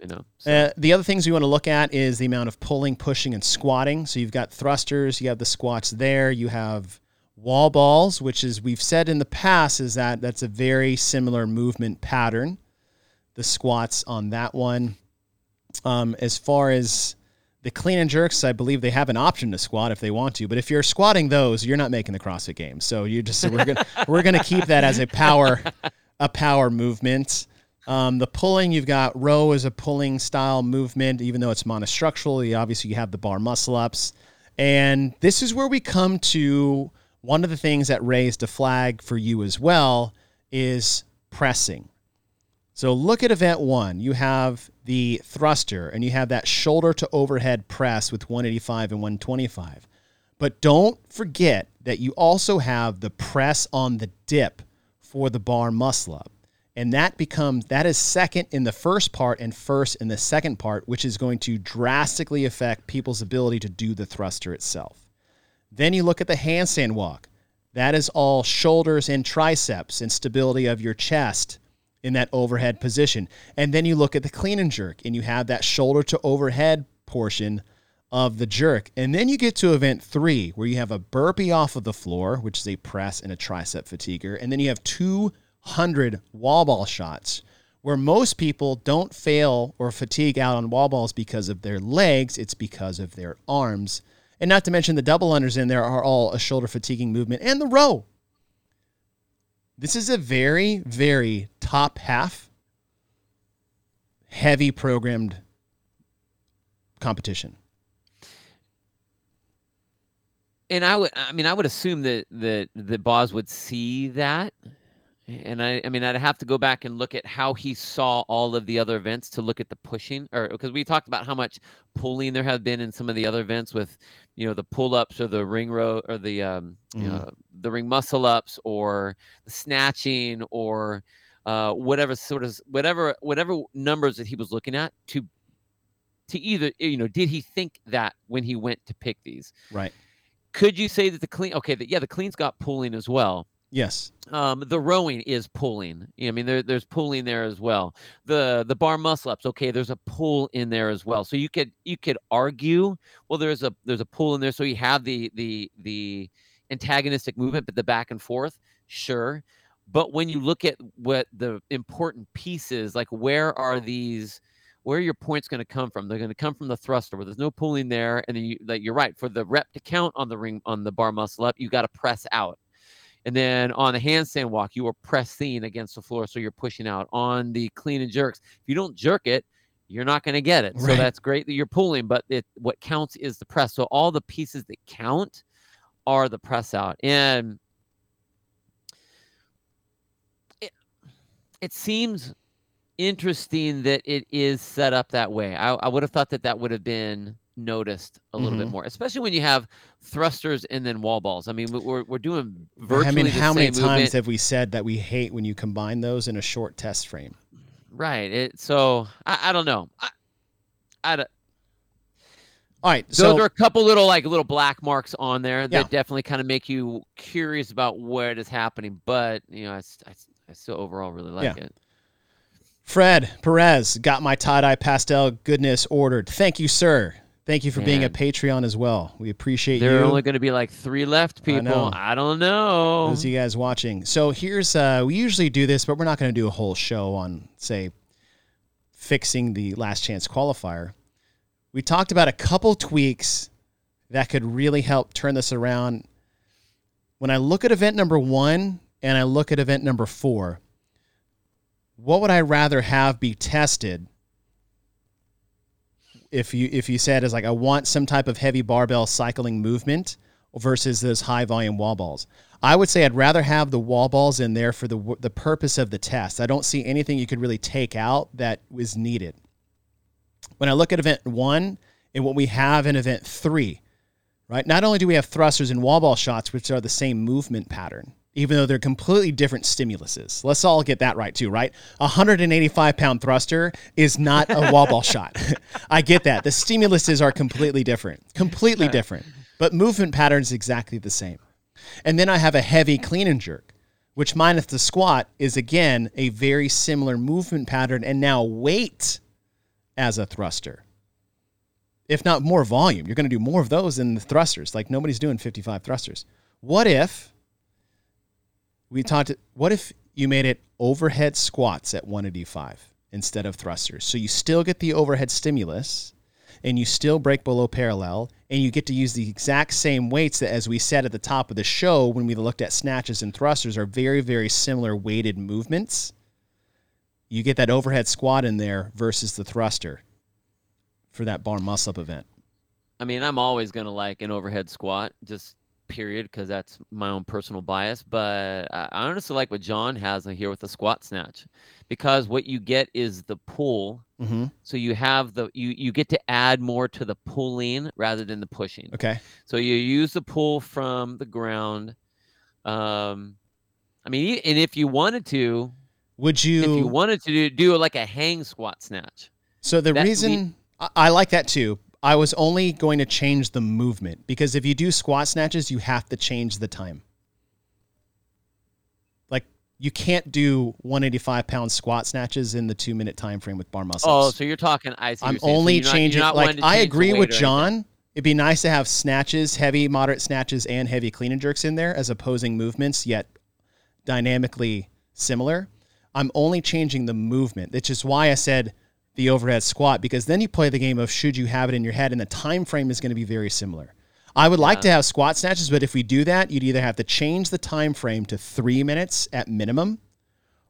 You know. So, Uh, the other things we want to look at is the amount of pulling, pushing, and squatting. So you've got thrusters, you have the squats there, you have wall balls, which is we've said in the past is that that's a very similar movement pattern. The squats on that one. Um, as far as the clean and jerks, I believe they have an option to squat if they want to. But if you're squatting those, you're not making the CrossFit Games. So you just we're gonna we're gonna keep that as a power a power movement. Um, the pulling, you've got row is a pulling style movement, even though it's monostructural. Obviously you have the bar muscle ups, and this is where we come to one of the things that raised a flag for you as well is pressing. So look at event one. You have the thruster, and you have that shoulder to overhead press with 185 and 125. But don't forget that you also have the press on the dip for the bar muscle up. And that becomes that is second in the first part and first in the second part, which is going to drastically affect people's ability to do the thruster itself. Then you look at the handstand walk. That is all shoulders and triceps and stability of your chest in that overhead position. And then you look at the clean and jerk and you have that shoulder to overhead portion of the jerk. And then you get to event three, where you have a burpee off of the floor, which is a press and a tricep fatiguer. And then you have 200 wall ball shots, where most people don't fail or fatigue out on wall balls because of their legs, it's because of their arms. And not to mention the double unders in there are all a shoulder fatiguing movement and the row. This is a very, very top half, heavy programmed competition. And I would, I mean, I would assume that that that Boz would see that, and I, I mean, I'd have to go back and look at how he saw all of the other events to look at the pushing, or because we talked about how much pulling there have been in some of the other events with, you know, the pull ups or the ring row or the um, you Mhm. know, the ring muscle ups or the snatching or uh, whatever sort of whatever whatever numbers that he was looking at to to either you know did he think that when he went to pick these Right. Could you say that the clean okay the, yeah the clean's got pulling as well. Yes. um the rowing is pulling i mean there, there's pulling there as well. The the bar muscle ups okay there's a pull in there as well. So you could you could argue well there's a there's a pull in there so you have the the the antagonistic movement but the back and forth sure. But when you look at what the important pieces like where are these where are your points going to come from they're going to come from the thruster where there's no pulling there and then you like you're right for the rep to count on the ring on the bar muscle up you got to press out. And then on the handstand walk you are pressing against the floor so you're pushing out. On the clean and jerks if you don't jerk it you're not going to get it. So that's great that you're pulling but it what counts is the press. So all the pieces that count are the press out. And it, it seems interesting that it is set up that way. I, I would have thought that that would have been noticed a little bit Mhm. more, especially when you have thrusters and then wall balls. I mean, we- we're we're doing virtually I mean, how many times movement. have we said that we hate when you combine those in a short test frame? right? It so I, I don't know. I, I don't- All right, So there are a couple little like little black marks on there that Yeah. definitely kind of make you curious about what is happening. But you know, I still overall really like Yeah. it. Fred Perez got my tie dye pastel goodness ordered. Thank you, sir. Thank you for being a Patreon as well. We appreciate you. There you. are only going to be like three left, I people. I, don't know. those of you guys watching. So here's uh we usually do this, but we're not going to do a whole show on say fixing the last chance qualifier. We talked about a couple tweaks that could really help turn this around. When I look at event number 1 and I look at event number 4, what would I rather have be tested? If you if you said is like I want some type of heavy barbell cycling movement versus those high volume wall balls. I would say I'd rather have the wall balls in there for the the purpose of the test. I don't see anything you could really take out that was needed. When I look at event 1 and what we have in event 3, right? Not only do we have thrusters and wall ball shots which are the same movement pattern, even though they're completely different stimuluses. Let's all get that right too, right? A 185 pound thruster is not a wall ball shot. I get that. The stimuluses are completely different, completely different, but movement pattern is exactly the same. And then I have a heavy clean and jerk, which minus the squat is again a very similar movement pattern and now weight as a thruster. If not more volume, you're going to do more of those than the thrusters. Like nobody's doing 55 thrusters. What if we talked what if you made it overhead squats at 185 instead of thrusters? So you still get the overhead stimulus and you still break below parallel and you get to use the exact same weights that as we said at the top of the show when we looked at snatches and thrusters are very very similar weighted movements you get that overhead squat in there versus the thruster for that bar muscle up event I mean, I'm always going to like an overhead squat, just period, because that's my own personal bias. But I honestly like what John has here with the squat snatch, because what you get is the pull. mm-hmm. So you have the you you get to add more to the pulling rather than the pushing. okay So you use the pull from the ground. Um, I mean, and if you wanted to, would you, if you wanted to do, do like a hang squat snatch, so the that reason I like that too i was only going to change the movement because if you do squat snatches you have to change the time like you can't do 185 pound squat snatches in the two minute time frame with bar muscles Oh, so you're talking I see I'm. So only you're changing. not like to I agree with. John. It'd be nice to have snatches, heavy, moderate snatches, and heavy clean and jerks in there as opposing movements, yet dynamically similar. I'm only changing the movement, which is why I said the overhead squat because then you play the game of should you have it in your head, and the time frame is going to be very similar. I would like to have squat snatches, but if we do that, you'd either have to change the time frame to three minutes at minimum,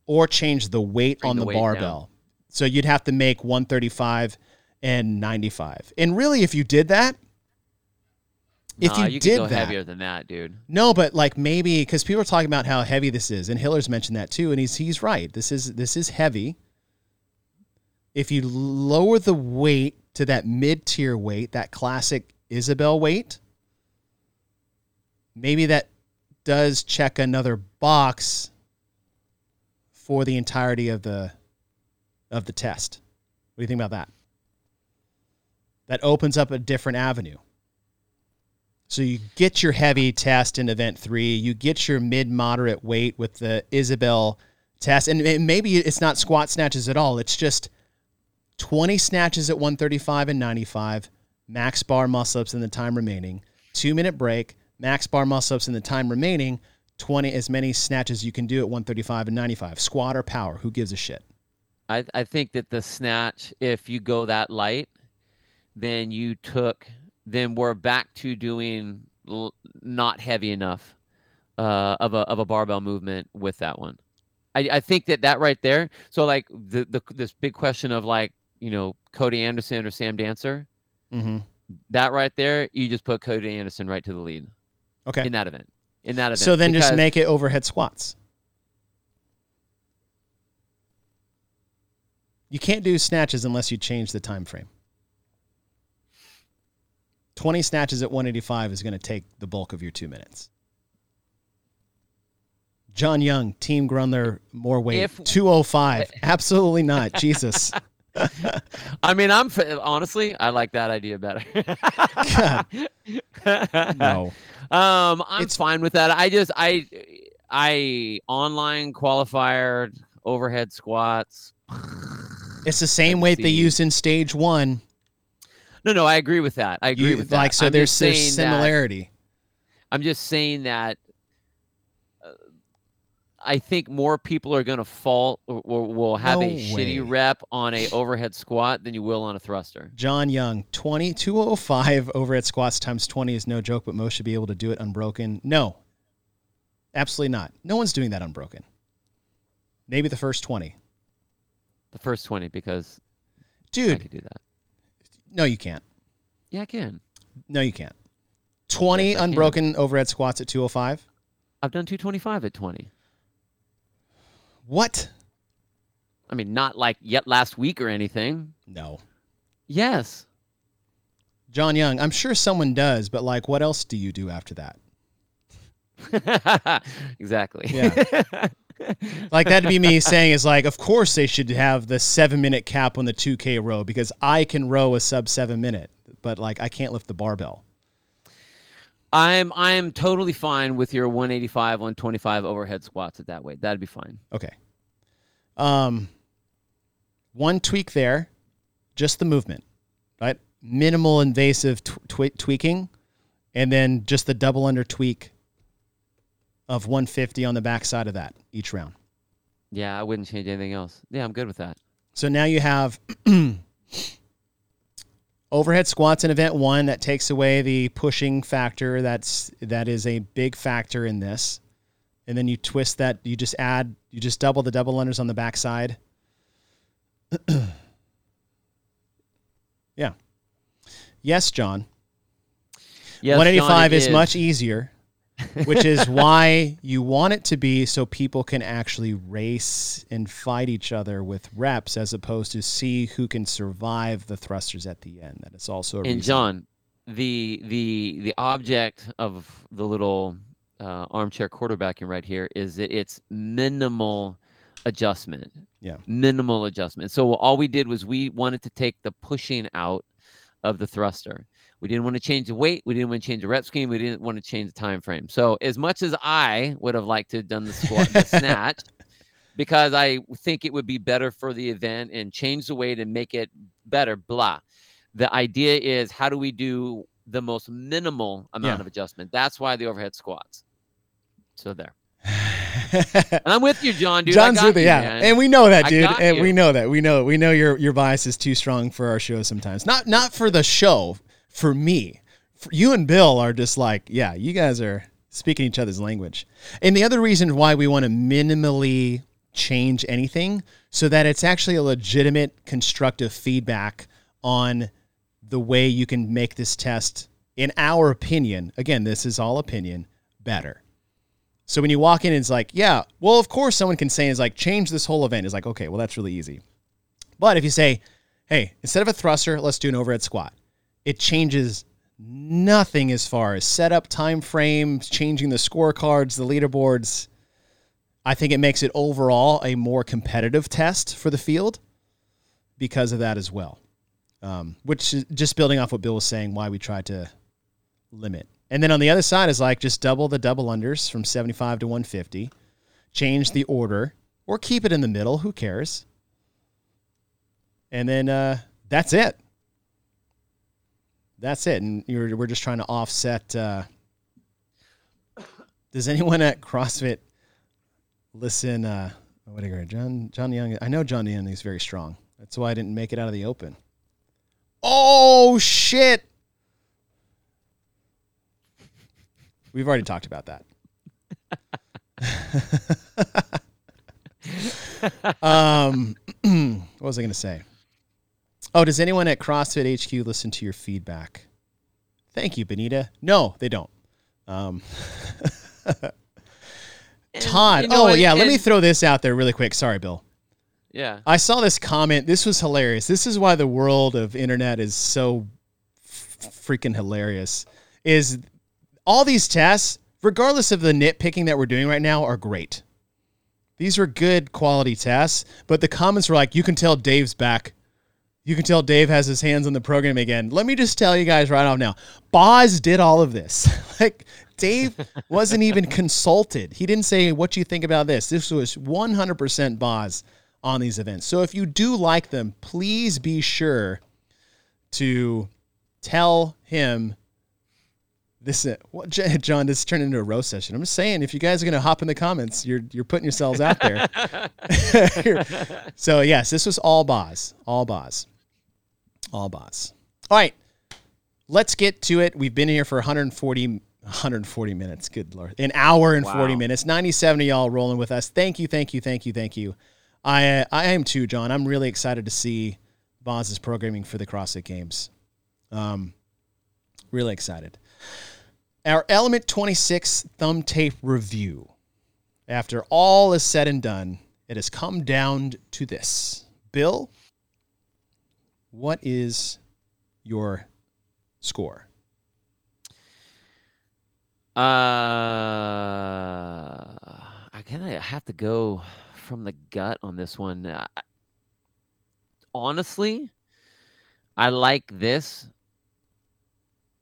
or change the weight Bring on the the, weight down. barbell. So you'd have to make 135 and 95. And really, if you did that, if Nah, you, you did that, heavier than that, dude. no, but like maybe because people are talking about how heavy this is, and Hiller's mentioned that too, and he's he's right. This is this is heavy. If you lower the weight to that mid tier weight, that classic Isabel weight, maybe that does check another box for the entirety of the of the test. What do you think about that? That opens up a different avenue. So you get your heavy test in event three, you get your mid moderate weight with the Isabel test, and and maybe it's not squat snatches at all. It's just 20 snatches at 135 and 95, max bar muscle ups in the time remaining, two minute break, max bar muscle ups in the time remaining, 20 as many snatches you can do at 135 and 95. Squat or power, who gives a shit? I, I think that the snatch, if you go that light, then you took, then we're back to doing l- not heavy enough uh, of a of a barbell movement with that one. I, I think that that right there. So like the, the this big question of like you know Cody Anderson or Sam Dancer, Mm-hmm. that right there, you just put Cody Anderson right to the lead Okay. in that event. In that event. So then just make it overhead squats. You can't do snatches unless you change the time frame. 20 snatches at 185 is going to take the bulk of your two minutes. John Young, Team Grundler, more weight. If- 205. Absolutely not. Jesus. I mean, I'm f- honestly, I like that idea better. No. Um, I'm It's- fine with that. I just I I online qualifier overhead squats. It's the same Let's weight they used in stage one. No, no, I agree with that. I agree You- with that. like, so I'm there's, there's saying that- similarity. I'm just saying that I think more people are going to fall or, or will have No a shitty rep on a overhead squat than you will on a thruster. John Young, 20, 205 overhead squats times 20 is no joke, but most should be able to do it unbroken. No, absolutely not. No one's doing that unbroken. Maybe the first 20. The first 20 because dude, I could do that. no, you can't. Yeah, I can. No, you can't. 20 Yes, I can. unbroken overhead squats at 205. I've done 225 at 20. What? I mean, not like yet last week or anything. No. Yes. John Young, I'm sure someone does, but like, what else do you do after that? exactly. Yeah. Like, that'd be me saying, is like, of course they should have the seven minute cap on the 2K row because I can row a sub seven minute, but like, I can't lift the barbell. I'm I'm totally fine with your 185, 125 overhead squats at that weight. That'd be fine. Okay. Um, one tweak there, just the movement, right? Minimal invasive tw- twe- tweaking, and then just the double under tweak of 150 on the backside of that each round. Yeah, I wouldn't change anything else. Yeah, I'm good with that. So now you have overhead squats in event one that takes away the pushing factor. That's that is a big factor in this. And then you twist that. You just add. You just double the double unders on the backside. yeah. Yes, John. Yes, 185 John, it is much easier, which is why you want it to be so people can actually race and fight each other with reps as opposed to see who can survive the thrusters at the end. That is also a And reason. John, the the the object of the little uh, armchair quarterbacking right here is that it's minimal adjustment. Yeah. Minimal adjustment. So all we did was we wanted to take the pushing out of the thruster. We didn't want to change the weight. We didn't want to change the rep scheme. We didn't want to change the time frame. So as much as I would have liked to have done the squat, the snatch, because I think it would be better for the event and change the weight and make it better. Blah. The idea is how do we do the most minimal amount Yeah. of adjustment? That's why the overhead squats. So there. And I'm with you, John. Dude, I John's got with you, yeah, man. and we know that, dude, and we know that. We know we know your your bias is too strong for our show sometimes. Not not for the show, for me. For you and Bill are just like, yeah, you guys are speaking each other's language. And the other reason why we want to minimally change anything so that it's actually a legitimate constructive feedback on the way you can make this test in our opinion. Again, this is all opinion, better. So when you walk in, it's like, yeah, well, of course, someone can say, is like, change this whole event. It's like, okay, well, that's really easy. But if you say, hey, instead of a thruster, let's do an overhead squat, it changes nothing as far as setup, time frames, changing the scorecards, the leaderboards. I think it makes it overall a more competitive test for the field because of that as well. Um, which is just building off what Bill was saying, why we tried to limit. And then on the other side is like just double the double unders from 75 to 150, change the order, or keep it in the middle. Who cares? And then uh, that's it. That's it. And you're, we're just trying to offset. Uh, does anyone at CrossFit listen? Uh, what do you John John Young? I know John Young is very strong. That's why I didn't make it out of the open. Oh shit! We've already talked about that. um, what was I going to say? Oh, does anyone at CrossFit HQ listen to your feedback? Thank you, Benita. No, they don't. Um, Todd. you know, oh, and- yeah. Let me throw this out there really quick. Sorry, Bill. Yeah. I saw this comment. This was hilarious. This is why the world of internet is so f- freaking hilarious. Is all these tests, regardless of the nitpicking that we're doing right now, are great. These were good quality tests, but the comments were like, "You can tell Dave's back. You can tell Dave has his hands on the program again." Let me just tell you guys right off now, Boz did all of this. like Dave wasn't even consulted. He didn't say what you think about this. This was 100% Boz on these events. So if you do like them, please be sure to tell him this uh, is what John this turned into a roast session. I'm just saying if you guys are gonna hop in the comments, you're you're putting yourselves out there. so yes, this was all Boz. All Boz. All Boz. All right. Let's get to it. We've been here for 140 140 minutes. Good lord. An hour and wow. 40 minutes. 97 of y'all rolling with us. Thank you, thank you, thank you, thank you. I I am too, John. I'm really excited to see Boz's programming for the CrossFit Games. Um, really excited. Our Element 26 thumb tape review. After all is said and done, it has come down to this. Bill, what is your score? Uh, I kind of have to go from the gut on this one. Uh, honestly, I like this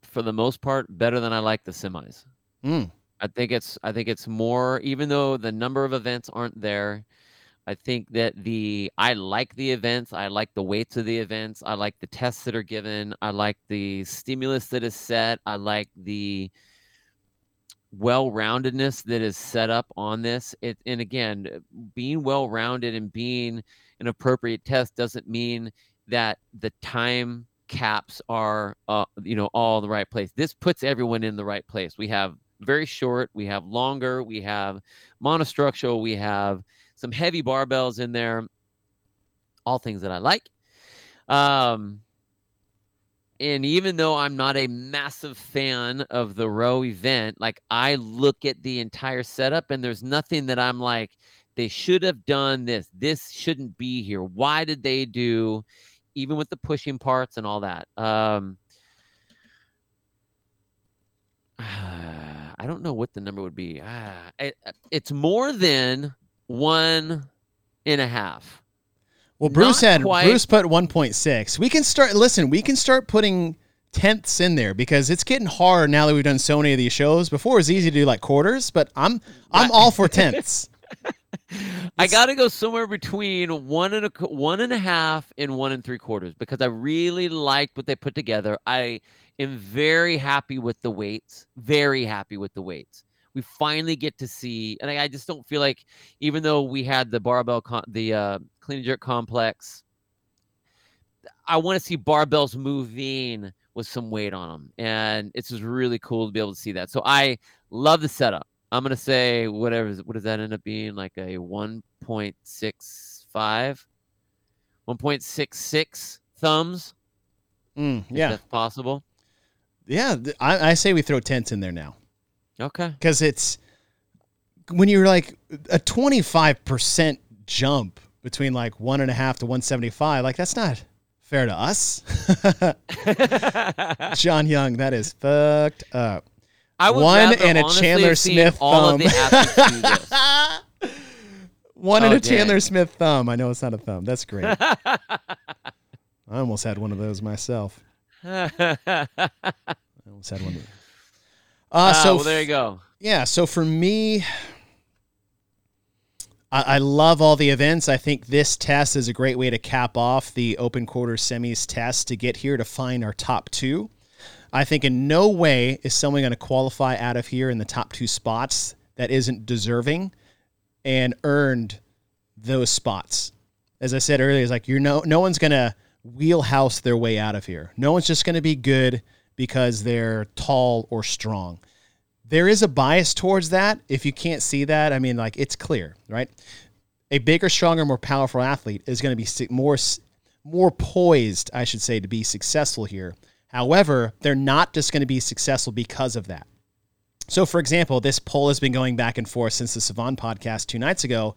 for the most part better than I like the semis. Mm. I think it's I think it's more even though the number of events aren't there. I think that the I like the events. I like the weights of the events. I like the tests that are given. I like the stimulus that is set. I like the well-roundedness that is set up on this it and again being well-rounded and being an appropriate test doesn't mean that the time caps are uh, you know all the right place this puts everyone in the right place we have very short we have longer we have monostructural we have some heavy barbells in there all things that i like um and even though I'm not a massive fan of the row event, like I look at the entire setup and there's nothing that I'm like, they should have done this. This shouldn't be here. Why did they do, even with the pushing parts and all that? Um, I don't know what the number would be. Uh, it, it's more than one and a half. Well, Bruce Not had quite. Bruce put 1.6. We can start. Listen, we can start putting tenths in there because it's getting hard now that we've done so many of these shows. Before it was easy to do like quarters, but I'm I'm all for tenths. I got to go somewhere between one and a one and a half and one and three quarters because I really liked what they put together. I am very happy with the weights. Very happy with the weights we finally get to see, and I, I just don't feel like, even though we had the barbell, con- the uh, clean and jerk complex, I want to see barbells moving with some weight on them, and it's just really cool to be able to see that. So I love the setup. I'm gonna say whatever. What does that end up being? Like a 1.65, 1.66 thumbs. Mm, yeah, that's possible. Yeah, I, I say we throw tents in there now. Okay. Because it's when you're like a 25% jump between like one and a half to 175, like that's not fair to us. John Young, that is fucked up. I one and a Chandler Smith thumb. one oh, and a Chandler Smith thumb. I know it's not a thumb. That's great. I almost had one of those myself. I almost had one. Of uh, ah, so well, there you go. Yeah. So for me, I, I, love all the events. I think this test is a great way to cap off the open quarter semis test to get here to find our top two. I think in no way is someone going to qualify out of here in the top two spots that isn't deserving and earned those spots. As I said earlier, it's like you're no no one's going to wheelhouse their way out of here. No one's just going to be good because they're tall or strong. There is a bias towards that. If you can't see that, I mean, like it's clear, right? A bigger, stronger, more powerful athlete is going to be more more poised, I should say, to be successful here. However, they're not just going to be successful because of that. So, for example, this poll has been going back and forth since the Sevan podcast two nights ago.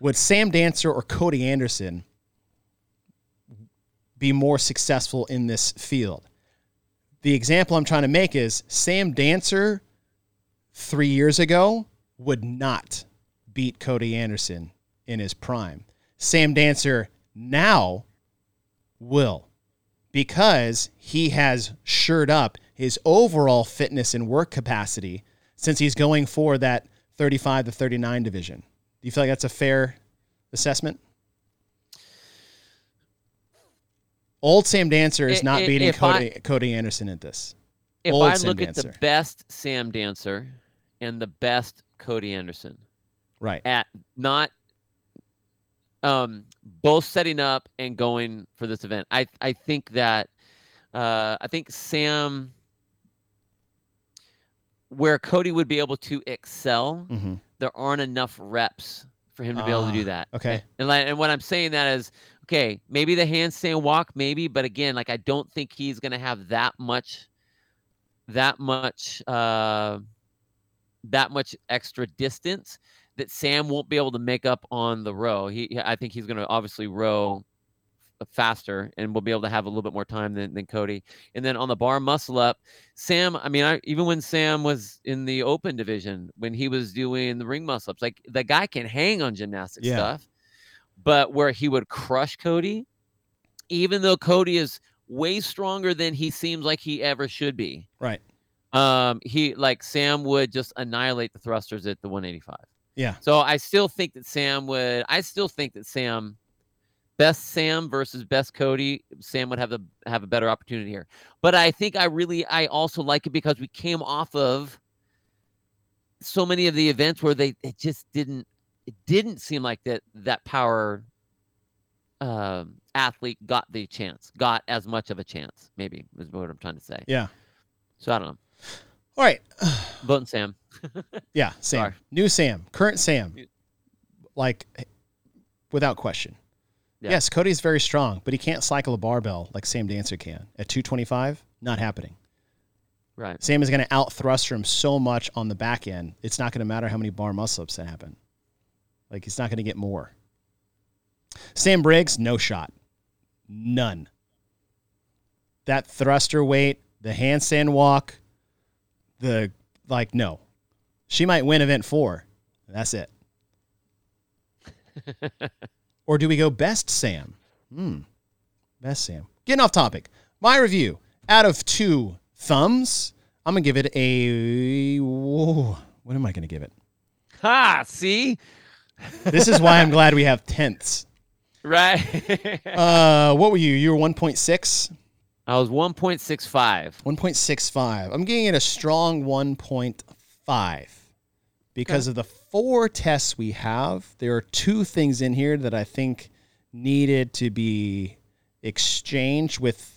would Sam Dancer or Cody Anderson be more successful in this field? The example I'm trying to make is Sam Dancer three years ago would not beat Cody Anderson in his prime. Sam Dancer now will because he has shored up his overall fitness and work capacity since he's going for that 35 to 39 division. Do you feel like that's a fair assessment? Old Sam Dancer is not i- beating if Cody, Cody Anderson at this. If Old I Sam look at the best Sam Dancer and the best Cody Anderson Right. at not um both setting up and going for this event, I I think that uh I think Sam where Cody would be able to excel, hmm there aren't enough reps for him to be able to do Ah, that. okay. And like, and what I'm saying that is, okay, maybe the handstand walk, maybe, but again, like I don't think he's gonna have that much, that much, uh, that much extra distance that Sam won't be able to make up on the row. He, I think he's gonna obviously row faster and we'll be able to have a little bit more time than, than Cody. And then on the bar muscle up, Sam, I mean, I, even when Sam was in the open division, when he was doing the ring muscle ups, like the guy can hang on gymnastic Yeah. stuff, but where he would crush Cody, even though Cody is way stronger than he seems like he ever should be. Right. Um, he like Sam would just annihilate the thrusters at the 185. Yeah. So I still think that Sam would. I still think that Sam, best Sam versus best Cody, Sam would have the have a better opportunity here. But I think I really, I also like it because we came off of so many of the events where they it just didn't it didn't seem like that that power um athlete got the chance, got as much of a chance. Maybe is what I'm trying to say. Yeah. So I don't know. All right. Voting Sam. Yeah, Sam. Sorry. New Sam. Current Sam. Like without question. Yeah. Yes, Cody's very strong, but he can't cycle a barbell like Sam Dancer can. At 225, not happening. Right. Sam is going to out thruster him so much on the back end. It's not going to matter how many bar muscle ups that happen. Like he's not going to get more. Sam Briggs, no shot. None. That thruster weight, the handstand walk, the like no. She might win event 4. That's it. or do we go best Sam? Hmm. Best Sam. Getting off topic. My review out of two thumbs, I'm gonna give it a. Whoa, what am I gonna give it? Ha! See, This is why I'm glad we have tenths. right. Uh, what were you? You were 1.6, I was 1.65. 1.65. I'm getting it a strong 1.5 because of the four tests we have. There are two things in here that I think needed to be exchanged with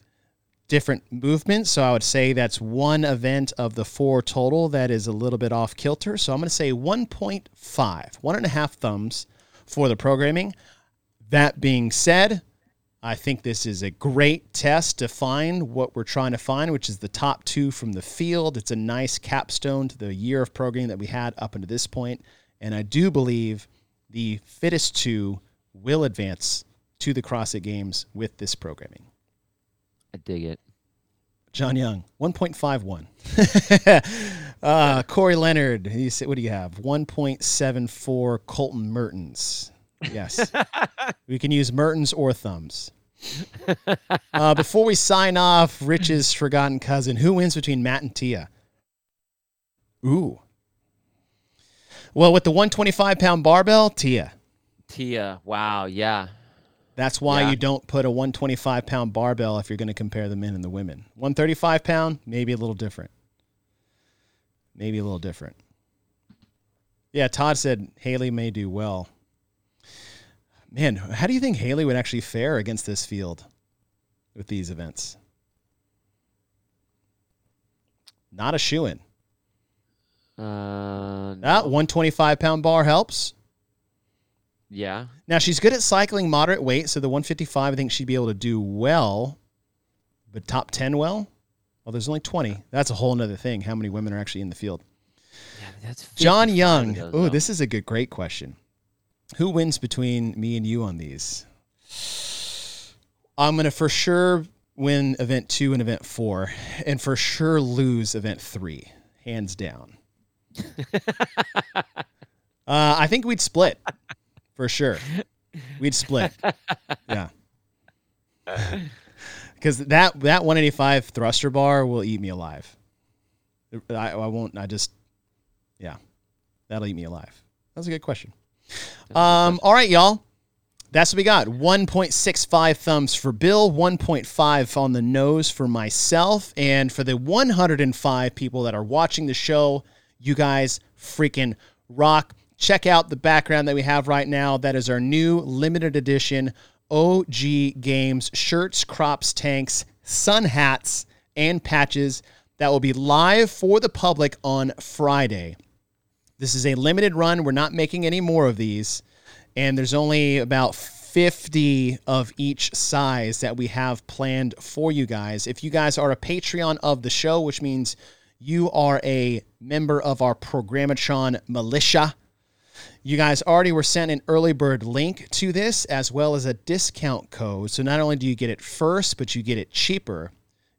different movements. So I would say that's one event of the four total that is a little bit off kilter. So I'm going to say 1.5, one and a half thumbs for the programming. That being said, I think this is a great test to find what we're trying to find, which is the top two from the field. It's a nice capstone to the year of programming that we had up until this point. And I do believe the fittest two will advance to the CrossFit Games with this programming. I dig it. John Young, 1.51. uh, Corey Leonard, he said, what do you have? 1.74 Colton Mertens. Yes. we can use Mertens or thumbs. Uh, before we sign off, Rich's forgotten cousin. Who wins between Matt and Tia? Ooh. Well, with the 125 pound barbell, Tia. Tia. Wow. Yeah. That's why Yeah. you don't put a 125 pound barbell if you're going to compare the men and the women. 135 pound, maybe a little different. Maybe a little different. Yeah, Todd said Haley may do well. Man, how do you think Haley would actually fare against this field with these events? Not a shoe in. Uh, Ah, 125 pound bar helps. Yeah. Now she's good at cycling moderate weight, so the 155 I think she'd be able to do well, but top 10 well. Well, there's only 20. That's a whole nother thing. How many women are actually in the field? Yeah, that's John Young. Oh, this is a good, great question. Who wins between me and you on these? I'm gonna for sure win event two and event four, and for sure lose event three, hands down. uh, I think we'd split for sure. We'd split. Yeah. Because that that 185 thruster bar will eat me alive. I, I won't. I just, yeah, that'll eat me alive. That's a good question. Um, all right, y'all. That's what we got. 1.65 thumbs for Bill, 1.5 on the nose for myself. And for the 105 people that are watching the show, you guys freaking rock. Check out the background that we have right now. That is our new limited edition OG Games shirts, crops, tanks, sun hats, and patches that will be live for the public on Friday. This is a limited run. We're not making any more of these and there's only about 50 of each size that we have planned for you guys. If you guys are a Patreon of the show, which means you are a member of our Programatron militia, you guys already were sent an early bird link to this as well as a discount code. So not only do you get it first, but you get it cheaper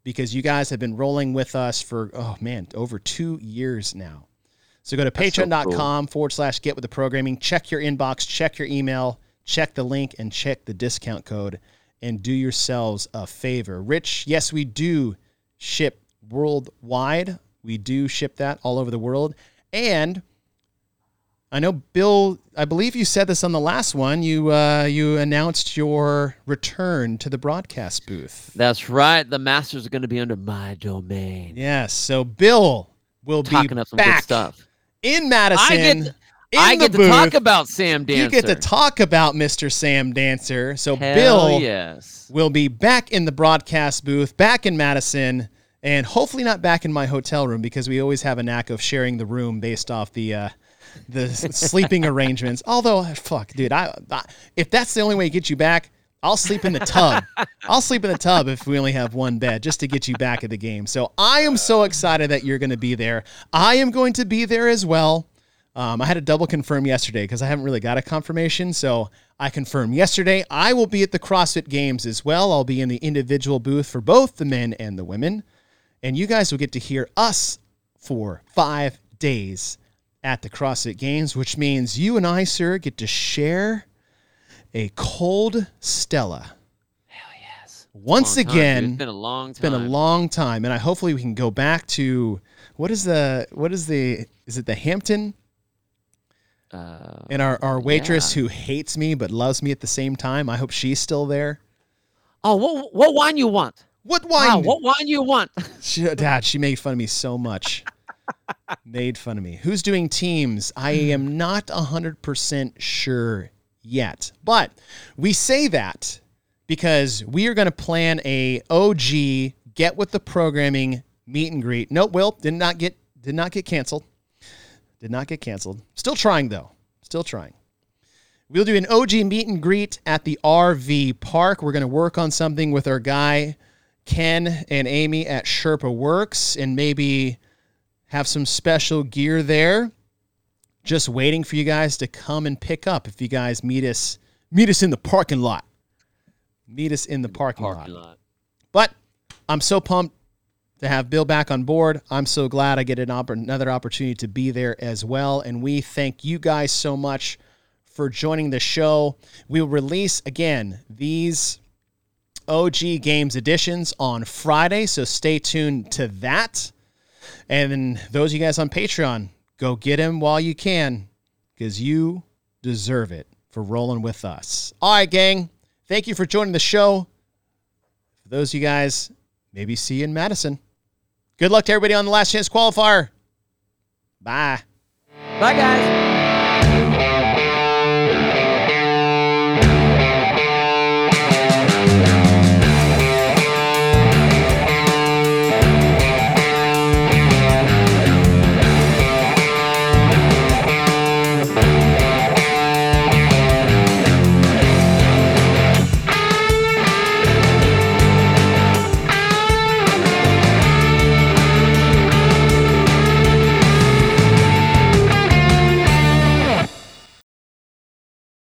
because you guys have been rolling with us for, oh man, over two years now. So go to patreon.com so forward slash get with the programming. Check your inbox, check your email, check the link, and check the discount code and do yourselves a favor. Rich, yes, we do ship worldwide. We do ship that all over the world. And I know Bill, I believe you said this on the last one. You uh, you announced your return to the broadcast booth. That's right. The masters are going to be under my domain. Yes. So Bill will Talking be up some back good stuff. in Madison. I get, in I get to talk about Sam Dancer. You get to talk about Mr. Sam Dancer. So Hell Bill yes. will be back in the broadcast booth, back in Madison, and hopefully not back in my hotel room because we always have a knack of sharing the room based off the uh, the sleeping arrangements. Although, fuck, dude, I, I if that's the only way to get you back. I'll sleep in the tub. I'll sleep in the tub if we only have one bed just to get you back at the game. So I am so excited that you're going to be there. I am going to be there as well. Um, I had to double confirm yesterday because I haven't really got a confirmation. So I confirmed yesterday. I will be at the CrossFit Games as well. I'll be in the individual booth for both the men and the women. And you guys will get to hear us for five days at the CrossFit Games, which means you and I, sir, get to share a cold Stella. Hell yes. Once Long time, again, it's been a long time. it's been a long time, and I hopefully we can go back to what is the what is the is it the Hampton Uh, and our our waitress Yeah. who hates me but loves me at the same time. I hope she's still there. oh, what what wine you want? What Wow, wine? what wine you want? She, Dad, she made fun of me so much. made fun of me. Who's doing teams? I hmm. am not 100% sure yet. But we say that because we are going to plan a OG get with the programming meet and greet. Nope, Will did not get did not get canceled. Did not get canceled. Still trying though. Still trying. We'll do an OG meet and greet at the RV park. We're going to work on something with our guy Ken and Amy at Sherpa Works and maybe have some special gear there. Just waiting for you guys to come and pick up if you guys meet us meet us in the parking lot. Meet us in the parking, Parking lot. lot. But I'm so pumped to have Bill back on board. I'm so glad I get an another opportunity to be there as well. And we thank you guys so much for joining the show. We'll release again these OG Games editions on Friday, so stay tuned to that. And those of you guys on Patreon, go get him while you can because you deserve it for rolling with us. All right, gang. Thank you for joining the show. For those of you guys, maybe see you in Madison. Good luck to everybody on the last chance qualifier. Bye. Bye, guys.